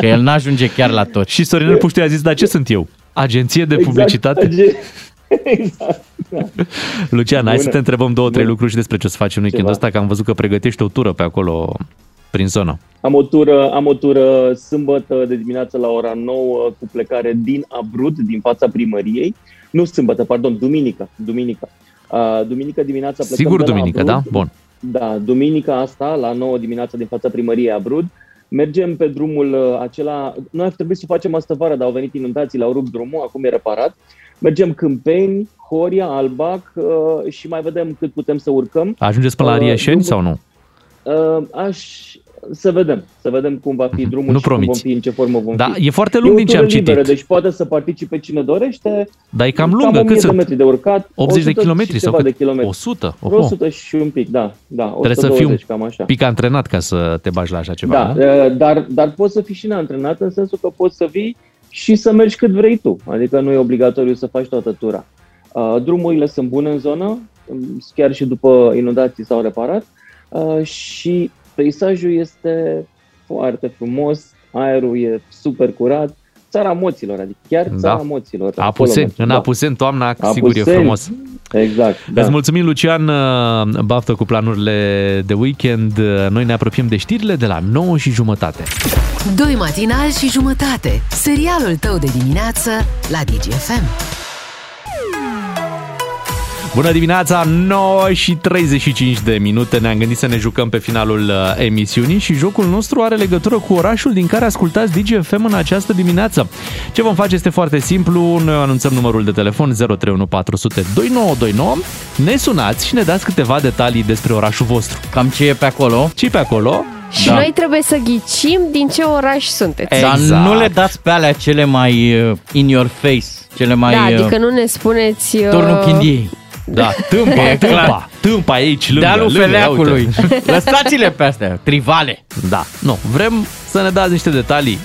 că el n-ajunge chiar la tot. Și Sorinel Puștiu a zis, dar ce sunt eu? Agenție de publicitate? Exact. exact. Da. Lucian, hai Bună. să te întrebăm două, trei Bună. lucruri și despre ce o să faci în weekendul Ceva. ăsta, că am văzut că pregătești o tură pe acolo prin zonă. Am o tură, am o tură sâmbătă de dimineață la ora 9 cu plecare din Abrud, din fața primăriei. Nu sâmbătă, pardon, duminică. Duminică. Uh, duminică dimineața plecăm Sigur de la duminică, Abrud. da? Bun. Da, duminica asta, la 9 dimineața din fața primăriei Abrud. Mergem pe drumul uh, acela, noi ar trebui să o facem astă vară, dar au venit inundațiile, au rupt drumul, acum e reparat. Mergem Câmpeni, Horia, Albac uh, și mai vedem cât putem să urcăm. Ajungeți până la Uh, Rieșeni drumul- sau nu? Uh, aș să vedem, să vedem cum va fi drumul Nu și cum vom promiți. fi, în ce formă vom Da, fi. e foarte E lung o din ce tură am citit. liberă, deci poate să participe cine dorește. Dar e cam Cam lungă, 1000 cât de sunt? metri de urcat. 80 de 100 kilometri și sau ceva cât? de kilometri. 100? Vreo Oho. 100 și un pic, da. da Trebuie să 120, fii cam un așa. pic antrenat ca să te bagi la așa ceva, Da, da? uh, dar, dar poți să fii și neantrenat în sensul că poți să vii și să mergi cât vrei tu. Adică nu e obligatoriu să faci toată tura. Uh, Drumurile sunt bune în zonă, um, chiar și după inundații s-au reparat uh, și peisajul este foarte frumos, aerul e super curat, țara moților, adică chiar țara Da. moților. Acolo Apuseni, mergem, în da. Apuseni, toamna, sigur e Apuseni, frumos. Exact. Da. Îți mulțumim, Lucian, uh, baftă cu planurile de weekend. Uh, Noi ne apropiem de știrile de la 9 și jumătate. Doi matinali și jumătate. Serialul tău de dimineață la DGFM. Bună dimineața, 9 și 35 de minute. Ne-am gândit să ne jucăm pe finalul uh, emisiunii și jocul nostru are legătură cu orașul din care ascultați DGFM în această dimineață. Ce vom face este foarte simplu. Noi anunțăm numărul de telefon 031400 2929. Ne sunați și ne dați câteva detalii despre orașul vostru. Cam ce e pe acolo? Ce e pe acolo? Și Da. noi trebuie să ghicim din ce oraș sunteți. Dar nu le dați pe alea cele mai uh, in your face, cele mai... da, uh, adică nu ne spuneți... uh, Turnul Chindiei. Da, tâmpa, E clar. tâmpa, tâmpa aici lângă. Dealul lângă, ia Feleacului. uite. Lăsați-le pe astea, trivale. Da, nu, vrem să ne dați niște detalii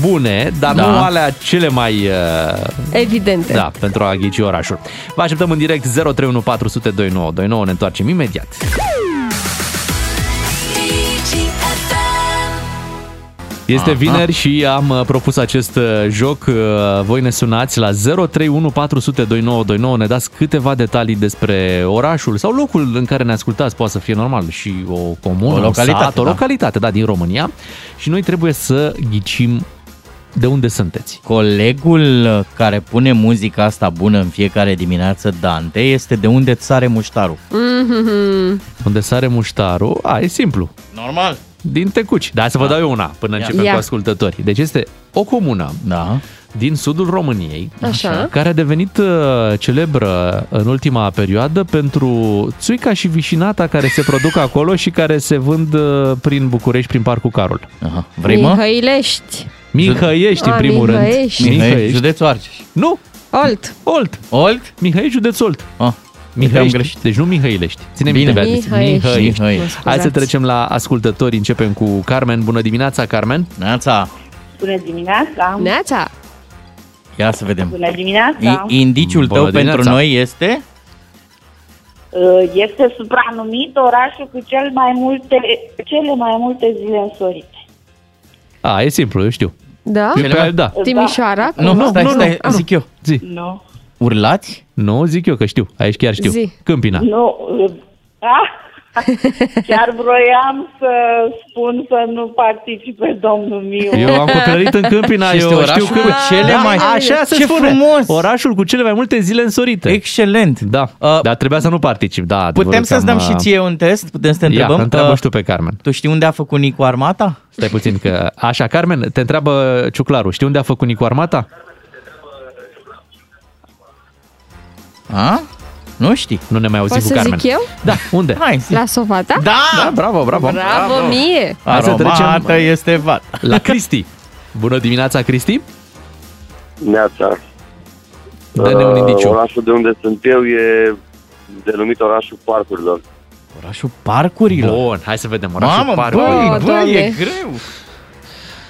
bune, dar Da. nu alea cele mai... Uh, Evidente. da, pentru a ghici orașul. Vă așteptăm în direct 031400 2929. Ne întoarcem imediat. Este Aha. vineri și am uh, propus acest uh, joc. Uh, Voi ne sunați la 031400 2929, ne dați câteva detalii despre orașul sau locul în care ne ascultați. Poate să fie normal și o comună, O un localitate, sat, o da. localitate, da, din România. Și noi trebuie să ghicim de unde sunteți. Colegul uh, care pune muzica asta bună în fiecare dimineață, Dante, este de unde îți sare muștarul. Mhm. Unde sare muștarul? A, e simplu. Normal. Din Tecuci. Da, să vă Da. dau eu una până Ia. începem Ia. cu ascultătorii. Deci este o comună Da. din sudul României, Așa. care a devenit uh, celebră în ultima perioadă pentru țuica și vișinata care se produc acolo și care se vând uh, prin București, prin Parcul Carol. Aha. Vrei, mă? Mihăilești. Mihăiești, în A, primul Mihăiești. rând. Mihai, județul Argeș. Nu, Olt. Olt. Olt? Mihai, județ Olt. Ah, am Mihăiești. greșit. Deci nu Mihăilești. Ține Bine. minte, Beatrice. Mihăiești. Mihăiești. Mihăiești. Mă Hai să scuzați. trecem la ascultători. Începem cu Carmen. Bună dimineața, Carmen. Neața, Bună dimineața! Neața. ia să vedem. Bună dimineața! I- indiciul Bună tău dimineața. pentru noi este? Uh, Este supranumit orașul cu cel mai multe, cele mai multe zile însorite. A, e simplu, eu știu. Da? E pe, da. Timișoara? Nu, nu, stai, nu, stai, nu. zic eu. Zi. Nu. Urlați? Nu, zic eu că știu. Aici chiar știu. Zi. Câmpina. Nu. uh, Ah, chiar vroiam să spun să nu participe domnul Miu. Eu am copilărit în Câmpina, Și este eu orașul știu că... cu cele mai- Așa se Ce spune. frumos! Orașul cu cele mai multe zile însorite. Excelent. Da, Uh, dar trebuia să nu particip. Da, adevărul Putem că să-ți am, dăm și uh, ție un test? Putem să te întrebăm? Ia, întreabă Uh, și tu pe Carmen. Tu știi unde a făcut Nicu armata? Stai puțin că... Așa, Carmen, te întreabă Ciuclaru. Știi unde a făcut Nicu Armata? A? Nu știi? Nu ne mai auzim Poți cu să Carmen. zic eu? Da, unde? Hai, zi. La Sovata? Da! Da, bravo, bravo. Bravo, mie! Hai să Aromată trecem este vat. la Cristi. Bună dimineața, Cristi. Neața. Dă-ne un Uh, indiciu. Orașul de unde sunt eu e denumit orașul parcurilor. Orașul parcurilor. Bun, hai să vedem. Orașul Mamă, Parcului. băi, Oh, băi, Doamne. e greu.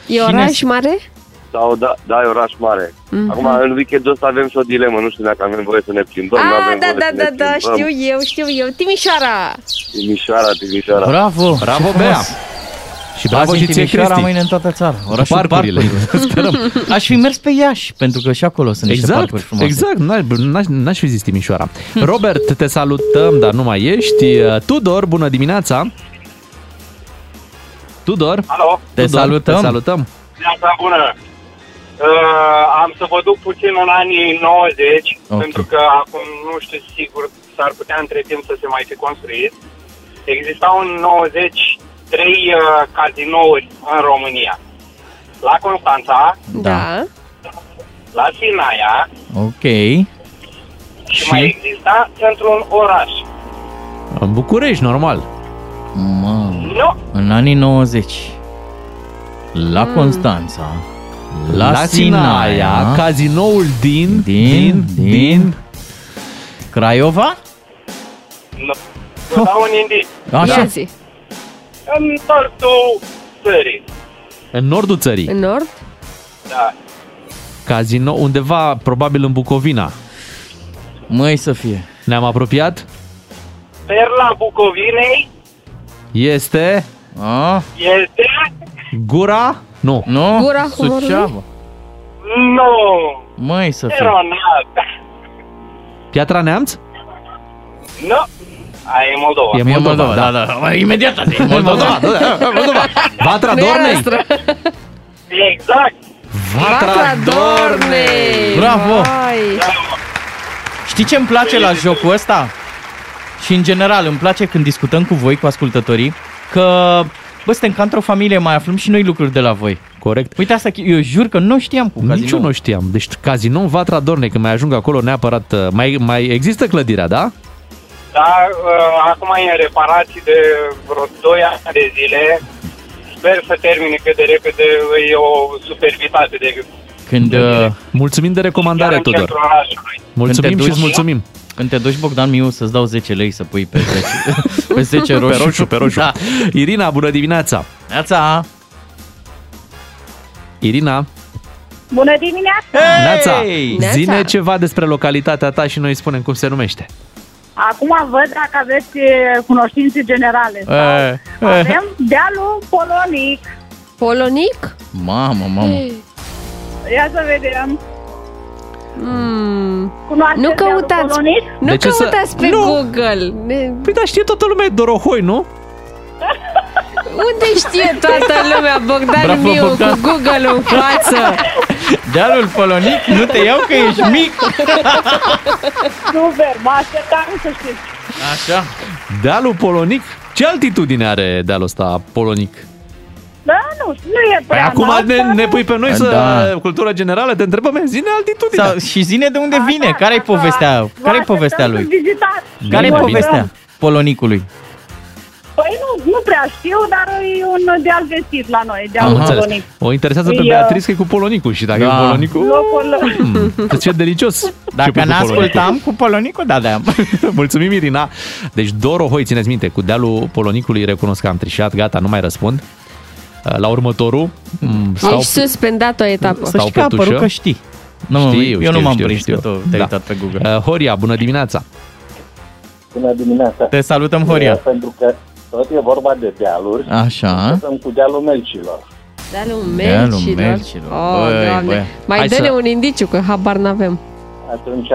E Cine oraș s- mare? Sau da, da, e oraș mare. Mhm. Acum, în weekendul ăsta avem și o dilemă. Nu știu dacă avem voie să ne plimbăm. nu Ah, avem da, voie da, să da, ne da, plimbăm. știu eu, știu eu. Timișoara! Timișoara, Timișoara. Bravo. Bravo, ce Bea. frumos. Și bravo Azi și în ție, Timișoara, Cristi. mâine în toată țara. Orașul parcurile. parcurilor. Sperăm. Aș fi mers pe Iași, pentru că și acolo sunt niște Exact, parcuri frumoase. exact. N-aș, n-aș, n-aș fi zis Timișoara. Robert, te salutăm, dar nu mai ești. Uh, Tudor, bună dimineața. Tudor. Alo, Te Tudor, salutăm. Te salutăm. Neața bună. Uh, am să vă duc puțin în anii 90, Ok. pentru că acum nu știu sigur, s-ar putea între timp să se mai fi construit. Existau în 90 trei uh, cazinouri în România. La Constanța, Da. la Sinaia Ok. și, mai exista într-un oraș. În București, normal. Mă, Nu, în anii 90, la Mm. Constanța, La, la, Sinaia, cazinoul din, din, din, Craiova? nu. Vă dau un indic. Așa. Ia zi. În nordul țării. în nordul țării. În nord? Da. Casino, undeva, probabil în Bucovina. Măi să fie. Ne-am apropiat? Perla Bucovinei Este A? este... Gura? Nu. Nu? Gura Humorului? Suceava. Nu. Măi să fie. Eronat. Piatra Neamț? Nu. Aia e Moldova. E E Moldova, Moldova, da. da, da. Mă, Imediat asta e Moldova, Moldova. da, da, Moldova. Vatra Nu e a Dornei? noastră. Exact. Vatra Dornei! Bravo! Vai. Știi ce îmi place la jocul ăsta? Și în general îmi place când discutăm cu voi, cu ascultătorii, că bă, suntem ca într-o familie, mai aflăm și noi lucruri de la voi. Corect. Uite asta, eu jur că nu știam cu Nici eu Cazinou. nu știam. Deci Cazinou Vatra Dorne, când mai ajung acolo neapărat, uh, mai, mai există clădirea, da? Da, uh, acum e în reparații de vreo 2 ani de zile. Sper să termine cât de repede, e o supervitate de Când, uh, Mulțumim de recomandare, chiar în Tudor. centrul orașului. Mulțumim Când și te îți duci- mulțumim. Când te duci, Bogdan Miu, să-ți dau 10 lei să pui pe 10, pe 10 roșu. Pe roșu, pe roșu. Da. Irina, bună dimineața! Neața! Irina, Bună dimineața! Neața, Neața. zine ceva despre localitatea ta și noi spunem cum se numește. Acum văd dacă aveți e, cunoștințe generale. Sau E, avem dealul Polonic. Polonic? Mamă, mamă. Ia să vedem. Mm. Cunoașteți Nu dealul căutați, Polonic? nu De ce să- căutați pe Nu. Google. Ne... Păi da, știe toată lumea, e Dorohoi, nu? Unde știe toată lumea Bogdan Bravo, Miu Bogdan. cu Google în față? Dealul polonic, nu te iau că ești mic. Super, mă așteptam să știți. Așa. Dealul Polonic? Ce altitudine are dealul ăsta Polonic? Da, nu, nu e Păi prea acum înalt, ne, dar ne pui pe noi Da. să cultură generală, te întrebăm, zine altitudinea. Sau, și zine de unde vine, care e povestea, care e povestea lui? Vizitați. Care e Bine, povestea polonicului? Păi nu, nu prea știu, dar e un deal vestit la noi, Am dealul înțeles. Polonic. O interesează pe E, Beatrice că e cu Polonicul și dacă Da. e cu Polonicul... Locul... Hmm, ce delicios. Dacă Ce cu n-ascultam cu polonicul, da, da. Mulțumim, Irina. Deci Dorohoi, țineți minte, cu dealul Polonicului recunosc că am trișat, gata, nu mai răspund. La următorul mm, stau, Ești suspendat o etapă. Să știi că a pe tușă. apărut că știi. Nu, Știu, eu știu, nu m-am știu, prins știu. că tu te-ai Da. uitat pe Google. Uh, Horia, bună dimineața! Bună dimineața! Te salutăm, Horia. Pentru că tot e vorba de dealuri. Așa. Începem cu dealul Melcilor. Dealul Dealul Melcilor. Melcilor. Oh, Băi, Doamne. băi. Mai Hai dă-ne să- un indiciu, că habar n-avem. Atunci,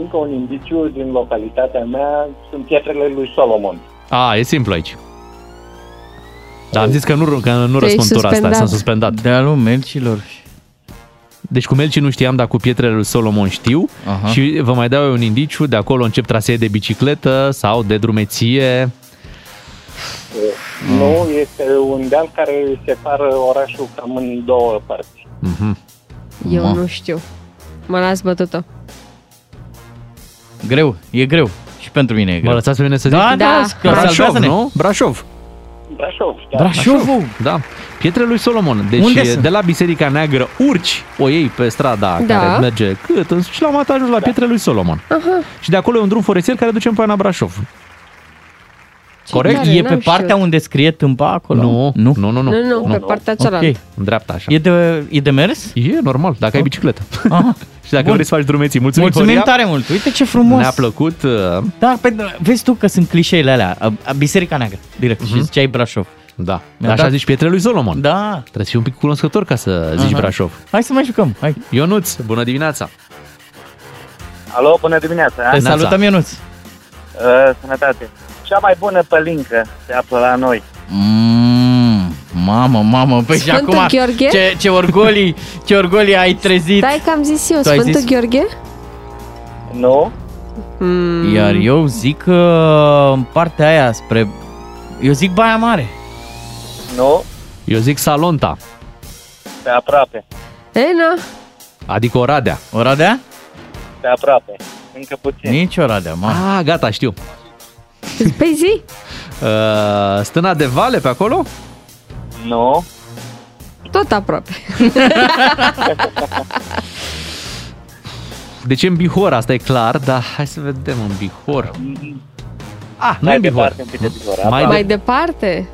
încă un indiciu din localitatea mea sunt pietrele lui Solomon. A, e simplu aici. Dar am zis că nu, că nu Tu răspund ești tura asta, suspendat. sunt suspendat. Dealul Melcilor. Deci cu Melci nu știam, dar cu pietrele lui Solomon știu. Aha. Și vă mai dau eu un indiciu, de acolo încep trasee de bicicletă sau de drumeție. Nu, este un deal care separă orașul cam în două părți. Mhm. Eu Ma. nu știu. Mă las bătută. Greu, e greu. Și pentru mine e Mă greu. lăsați pe mine să zic? Da, da, Da. că Brașov, salvează-ne. nu? Brașov. Brașov, da. Brașovul. Da. Pietrele lui Solomon. Deci Unde sunt? de la Biserica Neagră urci, o iei pe strada Da. care merge cât, în- și la un moment dat ajungi la Pietrele lui Solomon. Aha. Și de acolo e un drum forestier care duce în Poiana Brașov. Corect? tare, E n-am pe partea știut. unde scrie tâmpa acolo? Nu, Nu. nu, nu, nu. Nu, nu, pe partea cealaltă. Ok. În dreapta, așa. E de, e de mers? E normal, dacă ai bicicletă. Aha. și dacă Bun. vrei să faci drumeții. Mulțumim, Mulțumim Horia. tare mult. Uite ce frumos. Ne-a plăcut. uh, Da, pe, vezi tu că sunt clișeile alea. A, a, Biserica Neagră, direct. Și ziceai Brașov. Da. Mi-a Așa dat- zici Pietrele lui Solomon. Da. Trebuie să fii un pic cunoscător ca să zici Aha. Brașov. Hai să mai jucăm. Hai. Ionuț, bună dimineața! Alo, bună dimineața! Te Neața. salutăm, Ionuț. Uh, sănătate! Cea mai bună pălincă se află la noi. Mm, mamă, mamă, păi și Sfântul acum Gheorghe? ce, ce orgolii, ce orgolii ai trezit. Stai că am zis eu, Tu ai Sfântul zis? Gheorghe? Nu? Mm. Iar eu zic că în partea aia spre... Eu zic Baia Mare. Nu? Eu zic Salonta, Pe aproape. Ena? adică Oradea. Oradea? Pe aproape. Încă puțin. Nici Oradea, mamă. Ah, gata, știu. Păi zi? Uh, stâna de vale pe acolo? Nu? Tot aproape. Deci e în Bihor, asta e clar, dar hai să vedem în Bihor. Ah, nu e Mai în Bihor. departe un pic de Bihor. Mai aproape. Mai departe?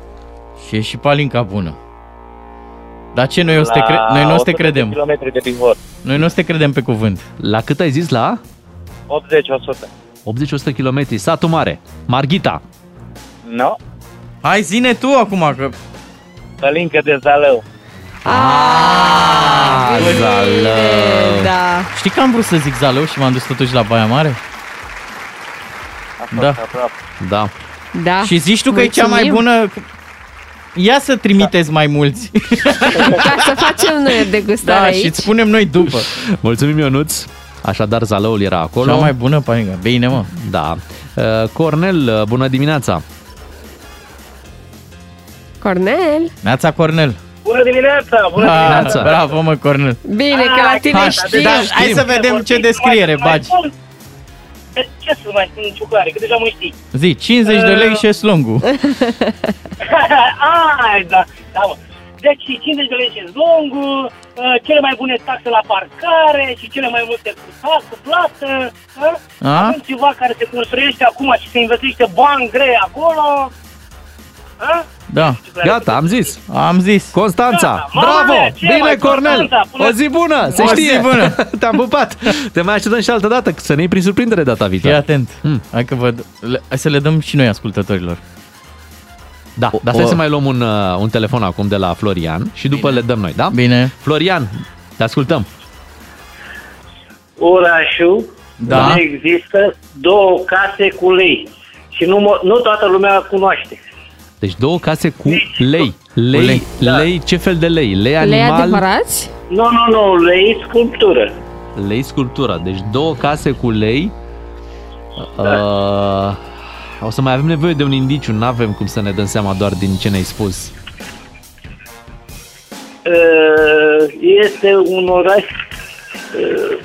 Și e și palinca bună. Dar ce, noi o să te, La cre- noi nu o să te 100 de credem. kilometri de Bihor. Noi nu o să te credem pe cuvânt. La cât ai zis? La 80-100. 80-100 km. Satul mare. Marghita. Nu? Hai, zine tu acum că... Pălincă de Zalău. Ah, Zalău. Da. Știi că am vrut să zic Zalău și m-am dus totuși la Baia Mare? A fost Da. aproape. Da. Da. Și zici tu că e cea mai Mulțumim. bună... Ia să trimiteți mai mulți. Ca să facem noi o degustare Da, aici. și îți spunem noi după. Mulțumim, Ionuț. Așadar, Zalăul era acolo. Cea mai bună panică. Bine, mă. Da. Uh, Cornel, uh, bună dimineața! Cornel? Neața Cornel. Bună dimineața! Bună Ah, dimineața! Bravo, mă, Cornel. Bine, că la tine Hai, știu. da, hai să vedem ce descriere bagi. Ce să mai spun în ciuclare, că deja mă știi. Zi, 50 de lei și slungul. Ai, da, da, mă. Deci 50 de lei și lungul, uh, cele mai bune taxe la parcare și cele mai multe cu tax, cu plată. uh? A? Avem ceva care se construiește acum și se investește bani grei acolo. Uh? Da. Gata, am zis. Am zis. Constanța, Gata, mama bravo! mea, ce Bine, mai, Cornel! Constanța, până- O zi bună, se O știe! zi bună. Te-am pupat! Te mai așteptăm și altă dată, să ne iei prin surprindere data Fii viitoare. atent. Hai că văd. Le- Hai să le dăm și noi ascultătorilor. Da, dar stai să mai luăm un, uh, un telefon acum de la Florian și după le dăm noi, da? Bine. Florian, te ascultăm. Orașul Da. unde există două case cu lei. Și nu, mo- nu toată lumea cunoaște. Deci două case cu lei. Lei, lei. lei, ce fel de lei? Lei Lei animal, adevărați? Nu, nu, nu, lei sculptură. lei sculptură. Deci două case cu lei. Da. Uh, o să mai avem nevoie de un indiciu, nu avem cum să ne dăm seama doar din ce ne-ai spus. Uh, Este un oraș uh,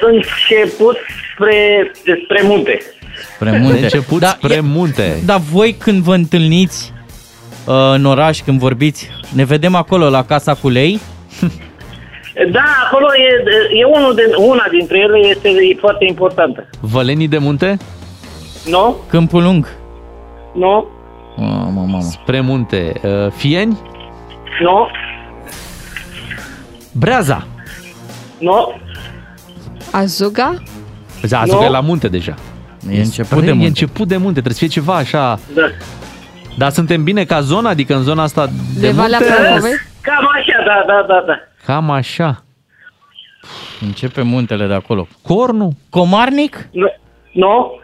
început spre, spre munte. Spre munte. De început Da, spre e- munte. Dar voi când vă întâlniți uh, în oraș, când vorbiți, ne vedem acolo la Casa cu Lei? Da, acolo e, e unul de, una dintre ele este foarte importantă. Vălenii de munte? Nu? Câmpul Lung? Nu? Mamă, mamă. Spre munte. Uh, Fieni? Nu? Breaza. Nu? Azuga? Da, Nu. no. e la munte deja. E început Păi, de E munte. început de munte, trebuie să fie ceva așa. Da. Dar suntem bine ca zonă, adică în zona asta de, De Valea munte? Prahovei? Cam așa, da, da, da, da. Cam așa. Începe muntele de acolo. Cornu? Comarnic? Nu? Nu?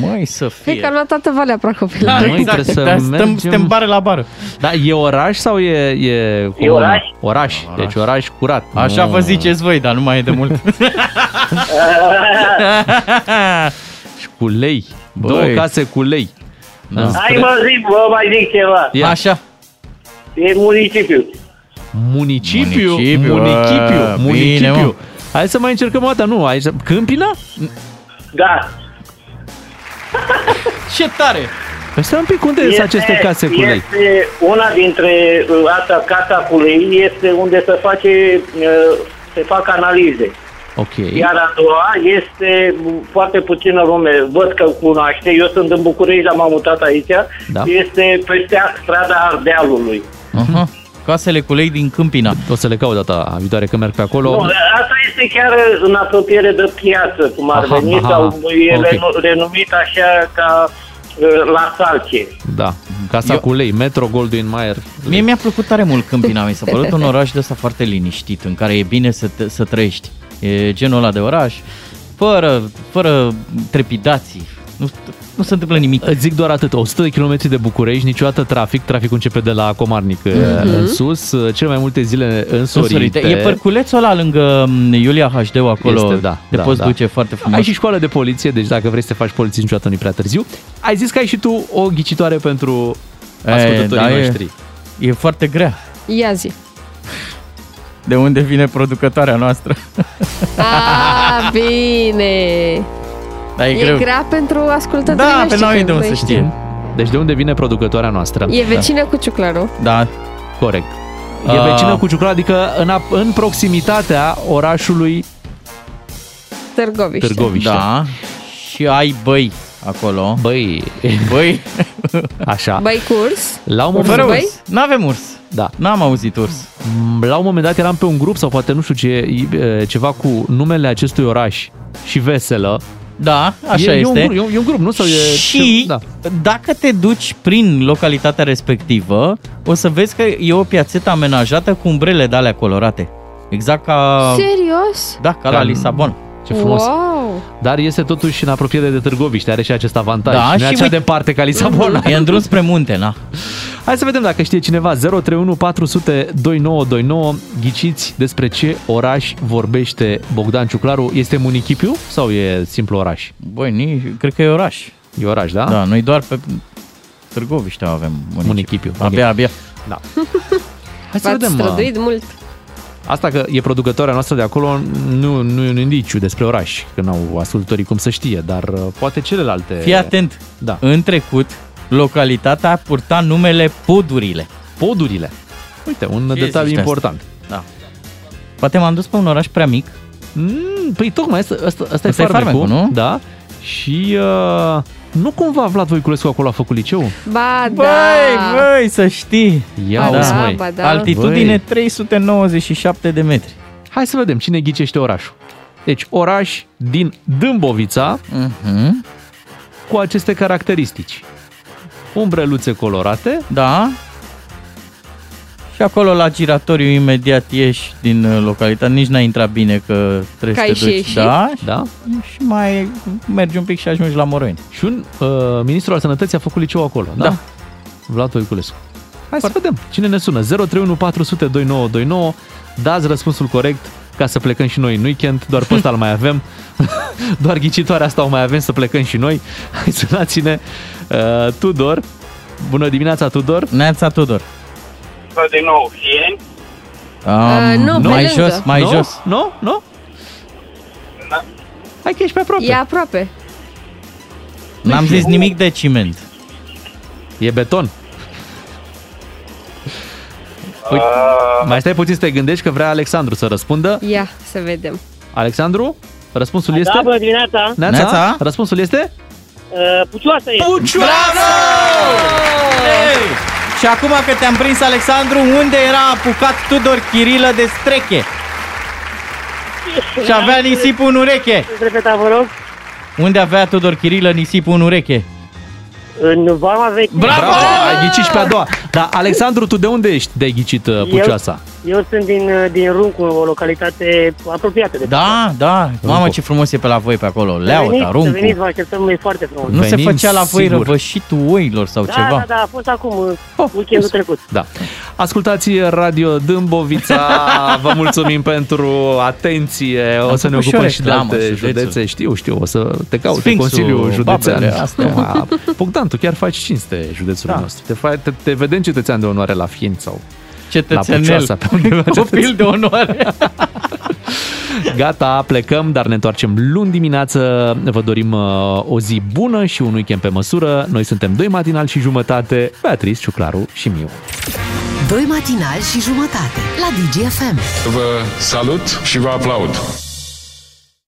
Măi, să Cred fie. că am luat toată Valea Prahovei. Da, Măi, exact. trebuie să Da, stăm, mergem- stăm bară la bară. Da, e oraș sau e... E, comună? oraș. oraș. Deci oraș curat. Așa Nu. vă ziceți voi, dar nu mai e de mult. Și cu lei. Băi. Două case cu lei. Da. Hai mă zic, vă mai zic ceva. Ia. Așa. E municipiu. Municipiu. Municipiu, Municipiu. a, Municipiu. bine, mă. Hai să mai încercăm o dată. Nu, aici... Câmpina? Da. Ce tare! Păi stai un pic, unde sunt aceste case cu lei? Este una dintre uh, asta, casa cu lei, este unde se face, uh, se fac analize. Ok. Iar a doua este foarte puțină lume, văd că cunoaște, eu sunt în București, dar m-am mutat aici, Da. este peste strada Ardealului. Aha. Casele cu lei din Câmpina. O să le caut data viitoare când merg pe acolo. Nu, asta este chiar în apropiere de piață, cum ar Aha, veni, aha, sau e ok. renu- renumit așa ca uh, la Salce. Da. Casa Eu- cu lei, Metro Goldwyn Mayer. Mie mi-a plăcut tare mult Câmpina, mi s-a părut un oraș de ăsta foarte liniștit, în care e bine să, te, să trăiești. E genul ăla de oraș, fără, fără trepidații. Nu, nu se întâmplă nimic. Îți zic doar atât, 100 de kilometri de București, niciodată trafic, traficul începe de la Comarnic Mhm. mm-hmm. în sus, cele mai multe zile însorite. E părculețul ăla lângă m, Iulia HD acolo, Este, da, te da, poți da. duce foarte frumos. Ai și școală de poliție, deci dacă vrei să te faci polițist niciodată nu-i prea târziu. Ai zis că ai și tu o ghicitoare pentru E, ascultătorii da, e- noștri. E foarte grea. Ia zi. De unde vine producătoarea noastră? A, bine. Da, e, E greu. grea pentru ascultătorii Da, noștri pe noi când de unde noi să știe. Deci de unde vine producătoarea noastră? E vecină cu Ciuclaru. Da. Corect. E Ah. vecină cu Ciuclaru, adică în, ap- în proximitatea orașului Târgoviște. Târgoviște. Da. Și ai băi acolo. Băi, Băi. așa. Băi curs. La un Fără moment Băi? urs. N-avem urs. Da. N-am auzit urs. M, La un moment dat eram pe un grup sau poate nu știu ce, e, ceva cu numele acestui oraș și veselă. Da, așa e, este. E un, grup, e, un, e un grup, nu? Sau e, și da. dacă te duci prin localitatea respectivă, o să vezi că e o piațetă amenajată cu umbrele de alea colorate. Exact ca... Serios? Da, ca la Lisabona. Ce frumos. Wow! Dar este totuși în apropiere de Târgoviște, are și acest avantaj. Da, nu e și așa uite- departe ca Lisabona. E în drum spre munte, na. Hai să vedem dacă știe cineva 031 400 2929 Ghiciți despre ce oraș vorbește Bogdan Ciuclaru Este municipiu sau e simplu oraș? Băi, nici, cred că e oraș. E oraș, da? Da, noi doar pe Târgoviște avem municipiu. Municipiu. Abia, abia. Da. Hai să V-ați vedem. străduit mult. Asta că e producătoarea noastră de acolo nu, nu e un indiciu despre oraș, că n-au ascultătorii cum să știe, dar uh, poate celelalte... Fii atent. Da. În trecut, localitatea purta numele Podurile. Podurile. Uite, un Ce detaliu zici de important. Da. Poate m-am dus pe un oraș prea mic. Mm, păi tocmai asta, asta, asta, Asta e e farmecul, farmecul, nu? Da. Și uh, nu cumva Vlad Voiculescu acolo a făcut liceu? Ba, Băi, da! băi, să știi. Ia Ba uzi, da, măi. ba da. Altitudine Băi. 397 de metri. Hai să vedem cine ghicește orașul. Deci, oraș din Dâmbovița Mhm. cu aceste caracteristici. Umbreluțe colorate, Da. Și acolo la giratoriu imediat ieși din uh, localitate. Nici n-ai intrat bine că trebuie Că să ai te și duci. ieșit? Da, da? și mai mergi un pic și ajungi la Moroni. Și un uh, ministru al sănătății a făcut liceu acolo, da? Da. Vlad Voiculescu. Hai să vedem cine ne sună. 031 400 2929. Dați răspunsul corect ca să plecăm și noi în weekend. Doar pe ăsta îl mai avem. Doar ghicitoarea asta o mai avem să plecăm și noi. Hai sunați-ne. Uh, Tudor. Bună dimineața, Tudor. Neața Tudor. Din nou, Fieni. Um, nu, pe mai lângă. jos, mai nu? jos. Nu? Nu? Da. Hai că ești pe aproape. E aproape. N-am zis nimic de ciment. E beton. Uite, mai stai puțin să te gândești că vrea Alexandru să răspundă. Ia, să vedem. Alexandru, răspunsul este? Da, bună dimineața. Neața? Neața? Răspunsul este? Uh, Pucioasă e. Pucioasă! Hey! Și acum că te-am prins, Alexandru, unde era apucat Tudor Chirilă de streche? Și avea nisipul în ureche. Repeta, vă rog. Unde avea Tudor Chirilă nisipul în ureche? În Vama Veche. Bravo! Ai ghicit și pe a doua. Dar, Alexandru, tu de unde ești de ghicit uh, Pucioasa? Eu sunt din, uh, din Runcu, o localitate apropiată de Da, da. Mamă, Runcu. ce frumos e pe la voi pe acolo. Să Leauta, veniți, să Runcu. veniți, vă așteptăm, e foarte frumos. Nu se Venim făcea la voi sigur. răvășitul oilor sau Da, ceva? da, da, a fost acum, Oh, oh, weekendul trecut. Da. Ascultați Radio Dâmbovița. Vă mulțumim pentru atenție. O Am să ne făcut și o ocupăm și de reclamă, alte județul. județe. Știu, știu. O să te caute Sfinxul, Consiliul Județean. babele astea. Da. Bogdan, tu chiar faci cinste județului Da. nostru. Te, fa- te, te vedem cetățean de onoare la Fieni sau Cetățenel, Pucioasa, pe undeva. copil de onoare. Gata, plecăm, dar ne întoarcem luni dimineață. Vă dorim uh, o zi bună și un weekend pe măsură. Noi suntem doi matinal și jumătate, Beatrice, Ciuclaru și Miu. Doi matinali și jumătate la DGFM. Vă salut și vă aplaud.